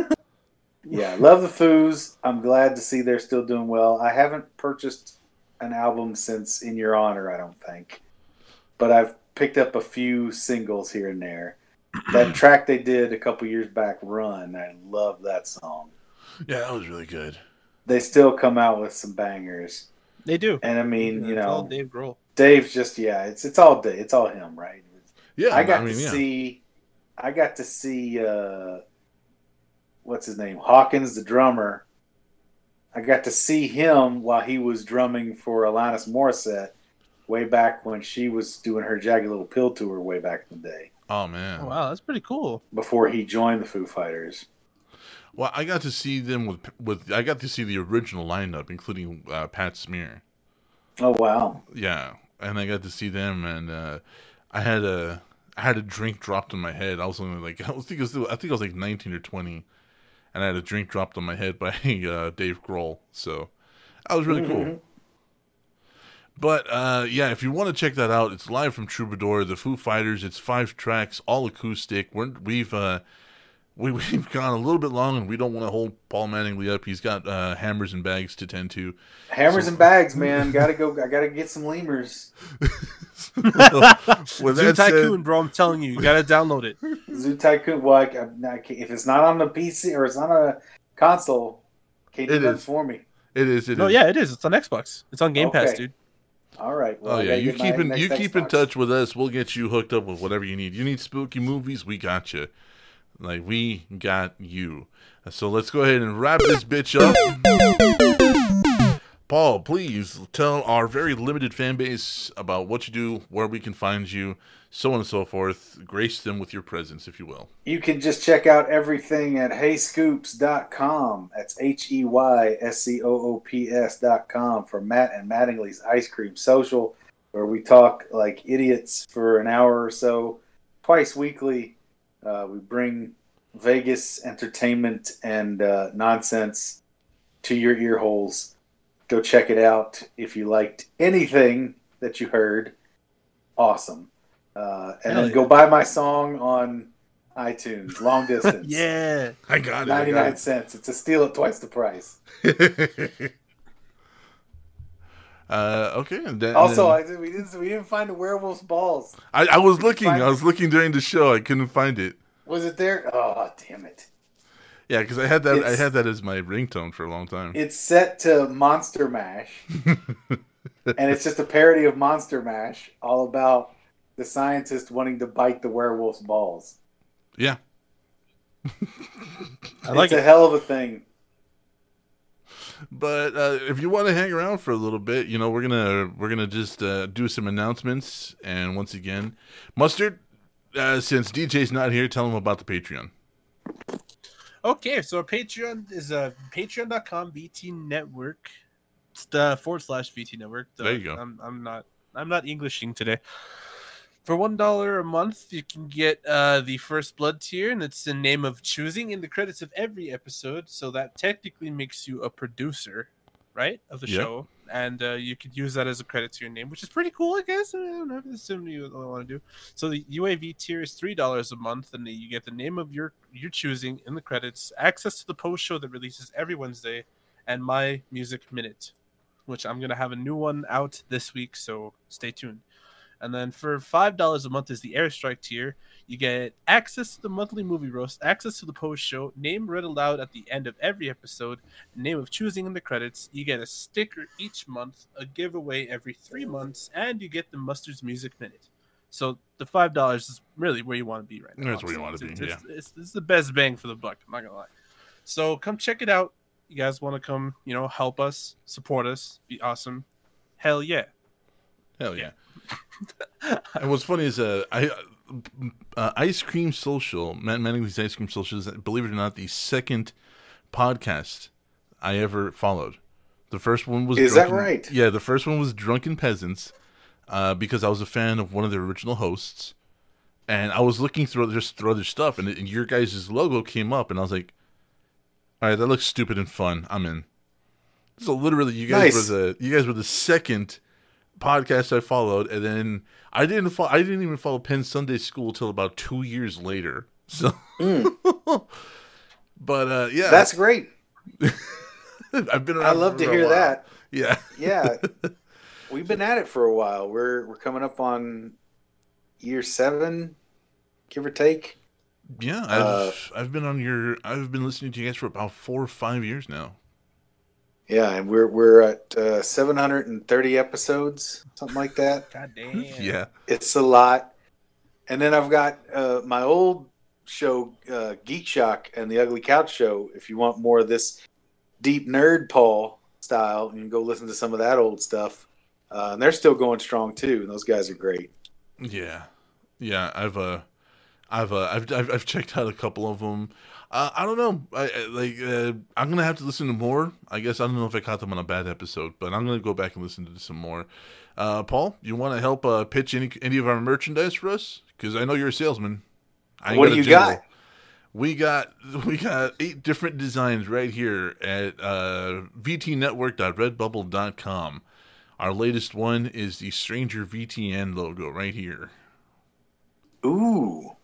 Yeah, love the Foos. I'm glad to see they're still doing well. I haven't purchased an album since In Your Honor, I don't think, but I've picked up a few singles here and there. that track they did a couple years back, "Run," I love that song. Yeah, that was really good. They still come out with some bangers, They do. and I mean, you It's all know, Dave Grohl. Dave's just yeah, it's it's all Dave, it's all him, right? Yeah, I got mean, to yeah. see, I got to see, uh, what's his name, Hawkins, the drummer. I got to see him while he was drumming for Alanis Morissette, way back when she was doing her Jagged Little Pill tour, way back in the day, Oh man. Oh, wow, that's pretty cool. before he joined the Foo Fighters. Well, I got to see them with with I got to see the original lineup, including uh, Pat Smear. Oh wow! Yeah, and I got to see them, and uh, I had a I had a drink dropped on my head. I was only like I was think it was, I think I was like nineteen or twenty, and I had a drink dropped on my head by uh, Dave Grohl. So that was really cool. But uh, yeah, if you want to check that out, it's live from Troubadour, the Foo Fighters. It's five tracks, all acoustic. We're, we've uh, we, we've gone a little bit long, and we don't want to hold Paul Mattingly up. He's got uh, hammers and bags to tend to. Hammers and bags, man. gotta go. I gotta get some lemurs. With Zoo that said- Tycoon, bro. I'm telling you, you gotta download it. Zoo Tycoon. Well, I, I, I if it's not on the PC or it's on a console, can't do It nothing is. for me. It is. It No, is. yeah, it is. It's on Xbox. It's on Game Pass, dude. All right. Well, Oh yeah, you keep in next you keep in touch with us. We'll get you hooked up with whatever you need. You need spooky movies, we got you. Like we got you. So let's go ahead and wrap this bitch up. Paul, please tell our very limited fan base about what you do, where we can find you, so on and so forth. Grace them with your presence, if you will. You can just check out everything at heyscoops.com. That's H E Y S C O O P S.com for Matt and Mattingly's Ice Cream Social, where we talk like idiots for an hour or so, twice weekly. Uh, we bring Vegas entertainment and uh, nonsense to your ear holes. Go check it out if you liked anything that you heard. Awesome. Uh, and Hell then yeah. go buy my song on iTunes, long distance. Yeah. I got it. 99 got cents. It's a steal at twice the price. uh, okay. And then, Also, I we didn't we didn't find the werewolf's balls. I, I was looking. I was looking during the show. I couldn't find it. Was it there? Oh, damn it! Yeah, because I had that. I had that as my ringtone for a long time. It's set to Monster Mash, and it's just a parody of Monster Mash, all about the scientist wanting to bite the werewolf's balls. yeah. I like it's a hell of a thing. But uh, if you want to hang around for a little bit, you know, we're gonna we're gonna just uh, do some announcements. And once again, mustard. Uh, since DJ's not here, tell him about the Patreon. Okay, so Patreon is a uh, patreon.com VT Network. It's the forward slash VT Network. The- There you go. I'm, I'm not I'm not Englishing today. For one dollar a month, you can get uh, the first blood tier, and it's the name of choosing in the credits of every episode. So that technically makes you a producer, right, of the Yeah. show, and uh, you could use that as a credit to your name, which is pretty cool, I guess. I, don't know if that's something you want to do. So the UAV tier is three dollars a month, and you get the name of your your choosing in the credits, access to the post show that releases every Wednesday, and my music minute, which I'm gonna have a new one out this week. So stay tuned. And then for five dollars a month is the Airstrike tier. You get access to the monthly movie roast, access to the post show, name read aloud at the end of every episode, name of choosing in the credits. You get a sticker each month, a giveaway every three months, and you get the Mustard's Music Minute. So the five dollars is really where you want to be right now. That's where you want to be, It's, yeah. it's, it's, it's the best bang for the buck. I'm not gonna lie. So come check it out. You guys want to come, you know, help us, support us, be awesome. Hell yeah. Hell yeah. and what's funny is uh, I uh, Ice Cream Social, Matt Mattingly's Ice Cream Social is, believe it or not, the second podcast I ever followed. The first one was Is that right? Yeah, the first one was Drunken Peasants, uh, because I was a fan of one of the original hosts, and I was looking through just through other stuff, and, and your guys' logo came up, and I was like, "All right, that looks stupid and fun. I'm in." So literally, you guys Nice. were the you guys were the second podcast I followed, and then I didn't follow. I didn't even follow Penn Sunday School till about two years later. So, but uh, yeah, That's great. I've been. I love to hear that. Yeah, Yeah, we've been at it for a while. We're we're coming up on year seven, give or take. yeah. I've Uh, I've been on your. I've been listening to you guys for about four or five years now. Yeah, and we're we're at uh, 730 episodes, something like that. God damn. Yeah, It's a lot. And then I've got uh, my old show, uh, Geek Shock, and the Ugly Couch Show. If you want more of this deep nerd Paul style, you can go listen to some of that old stuff. Uh, and they're still going strong too. And those guys are great. yeah, yeah. I've uh, I've uh, I've I've, I've checked out a couple of them. Uh, I don't know. I, I like. Uh, I'm gonna have to listen to more. I guess I don't know if I caught them on a bad episode, but I'm gonna go back and listen to some more. Uh, Paul, you want to help uh, pitch any any of our merchandise for us? Because I know you're a salesman. I What do you got? We got we got eight different designs right here at uh, vtnetwork.redbubble.com. Our latest one is the Stranger VTN logo right here. Ooh.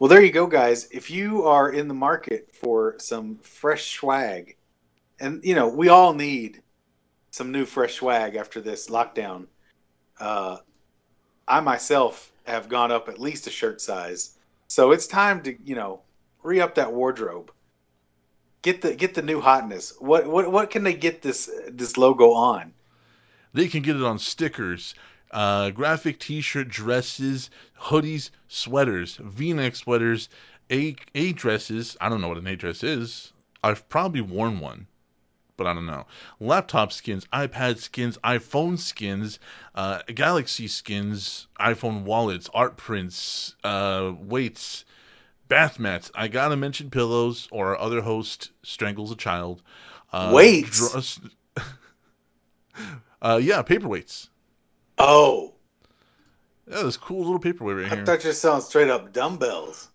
Well, there you go, guys. If you are in the market for some fresh swag, and you know we all need some new fresh swag after this lockdown. Uh, I myself have gone up at least a shirt size, so it's time to you know re up that wardrobe. Get the get the new hotness. What what what can they get this this logo on? They can get it on stickers, uh, graphic T-shirt, dresses, hoodies, sweaters, V-neck sweaters, a a dresses. I don't know what an a dress is. I've probably worn one, but I don't know. Laptop skins, iPad skins, iPhone skins, uh, Galaxy skins, iPhone wallets, art prints, uh, weights, bath mats. I gotta mention pillows, or our other host strangles a child. Uh, Weights? drawers- uh, yeah, paperweights. Oh, Yeah, this cool little paperweight right I here. thought you were selling straight up dumbbells.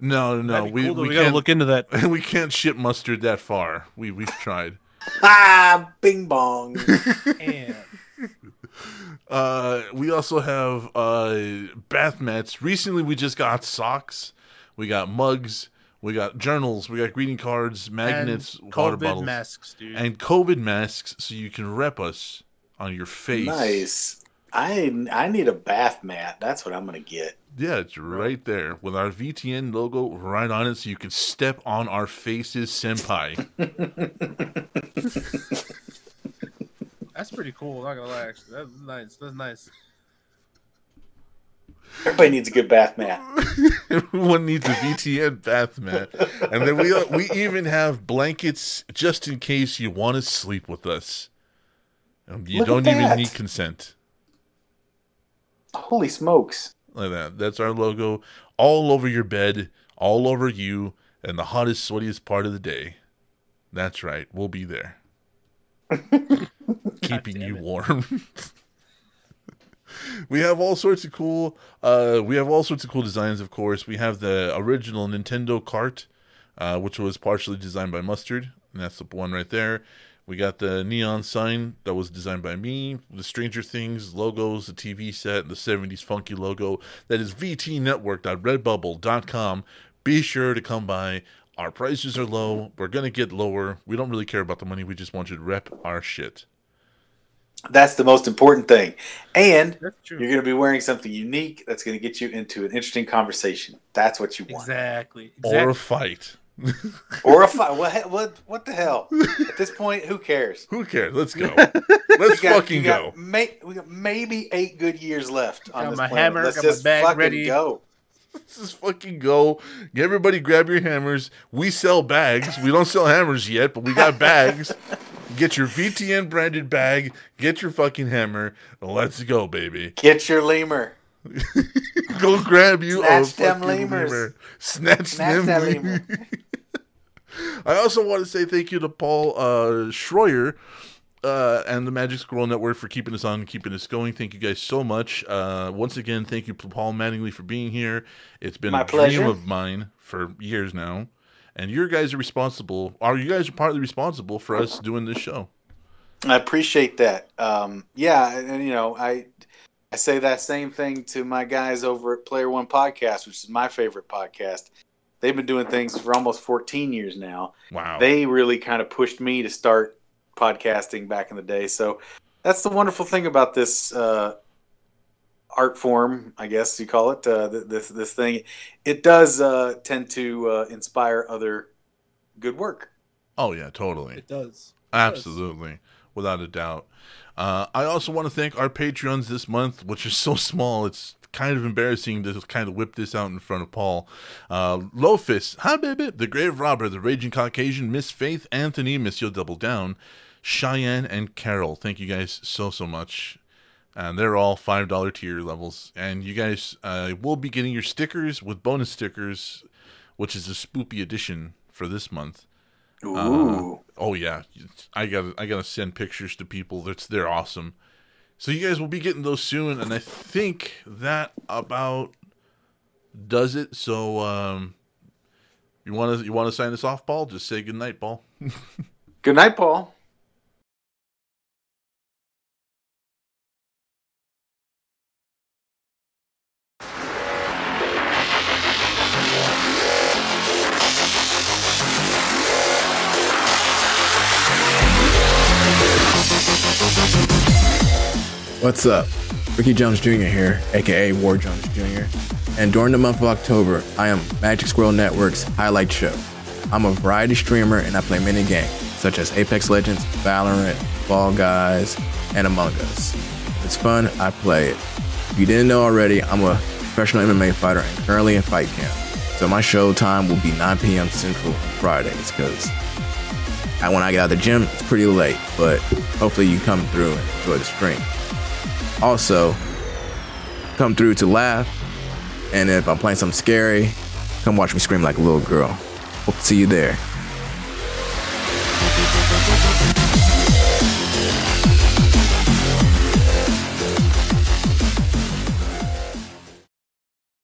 No, no, That'd be we cool, though. we, we gotta can't look into that. we can't ship mustard that far. We we've tried. Ah, bing bong. Damn. Uh, we also have uh bath mats. Recently, we just got socks. We got mugs. We got journals. We got greeting cards, magnets, And water COVID bottles, masks, dude. and COVID masks, so you can rep us on your face. Nice. I I need a bath mat. That's what I'm gonna get. Yeah, it's right there with our VTN logo right on it, so you can step on our faces, senpai. That's pretty cool. Not gonna lie, actually, that's nice. That's nice. Everybody needs a good bath mat. Everyone needs a VTN bath mat, and then we we even have blankets just in case you want to sleep with us. Um, You Look don't even that. need consent. Holy smokes! Like that. That's our logo all over your bed, all over you, and the hottest, sweatiest part of the day. That's right. We'll be there. Keeping you warm. we have all sorts of cool uh we have all sorts of cool designs of course. We have the original Nintendo cart, uh, which was partially designed by Mustard, and that's the one right there. We got the neon sign that was designed by me, the Stranger Things logos, the TV set, and the 70s funky logo. That is vtnetwork.redbubble.com. Be sure to come by. Our prices are low. We're going to get lower. We don't really care about the money. We just want you to rep our shit. That's the most important thing. And you're going to be wearing something unique that's going to get you into an interesting conversation. That's what you want. Exactly. Or a fight. Or a fight. What, what, what the hell? At this point, who cares? Who cares? Let's go. Let's got- fucking go. May, we got maybe eight good years left on Got this my planet. hammer, Let's got my just bag fucking ready. go. Let's just fucking go. Everybody grab your hammers. We sell bags. We don't sell hammers yet, but we got bags. Get your VTN branded bag. Get your fucking hammer. Let's go, baby. Get your lemur. Go grab you Snatch a them lemurs. lemur. Snatch, Snatch them lemur. lemur. I also want to say thank you to Paul uh, Schroyer uh, and the Magic Squirrel Network for keeping us on and keeping us going. Thank you guys so much. Uh, once again, thank you to Paul Mattingly for being here. It's been My a pleasure. dream of mine for years now. And you guys are responsible, or you guys are partly responsible for us doing this show. I appreciate that. Um, yeah, and, and, you know, I I say that same thing to my guys over at Player One Podcast, which is my favorite podcast. They've been doing things for almost 14 years now. Wow. They really kind of pushed me to start podcasting back in the day. So that's the wonderful thing about this uh, art form, I guess you call it. Uh, this this thing, it does uh, tend to uh, inspire other good work. oh, yeah, totally. It does. Absolutely, without a doubt. Uh, I also want to thank our Patreons this month, which is so small. It's kind of embarrassing to kind of whip this out in front of Paul. Uh, Lofus, Hi Baby, The Grave Robber, The Raging Caucasian, Miss Faith, Anthony, Miss Yo Double Down, Cheyenne, and Carol. Thank you guys so, so much. And they're all $5 tier levels. And you guys uh, will be getting your stickers with bonus stickers, which is a spoopy edition for this month. Ooh. Oh yeah, I got I gotta send pictures to people. That's they're awesome. So you guys will be getting those soon, and I think that about does it. So um, you want to you want to sign us off, Paul? Just say good night, Paul. Good night, Paul. What's up? Ricky Jones Jr. here, aka War Jones Jr. And during the month of October, I am Magic Squirrel Network's highlight show. I'm a variety streamer and I play many games, such as Apex Legends, Valorant, Fall Guys, and Among Us. It's fun, I play it. If you didn't know already, I'm a professional MMA fighter and currently in fight camp. So my show time will be 9 p.m. Central Fridays, because when I get out of the gym, it's pretty late, but hopefully you come through and enjoy the stream. Also, come through to laugh, and if I'm playing something scary, come watch me scream like a little girl. Hope to see you there.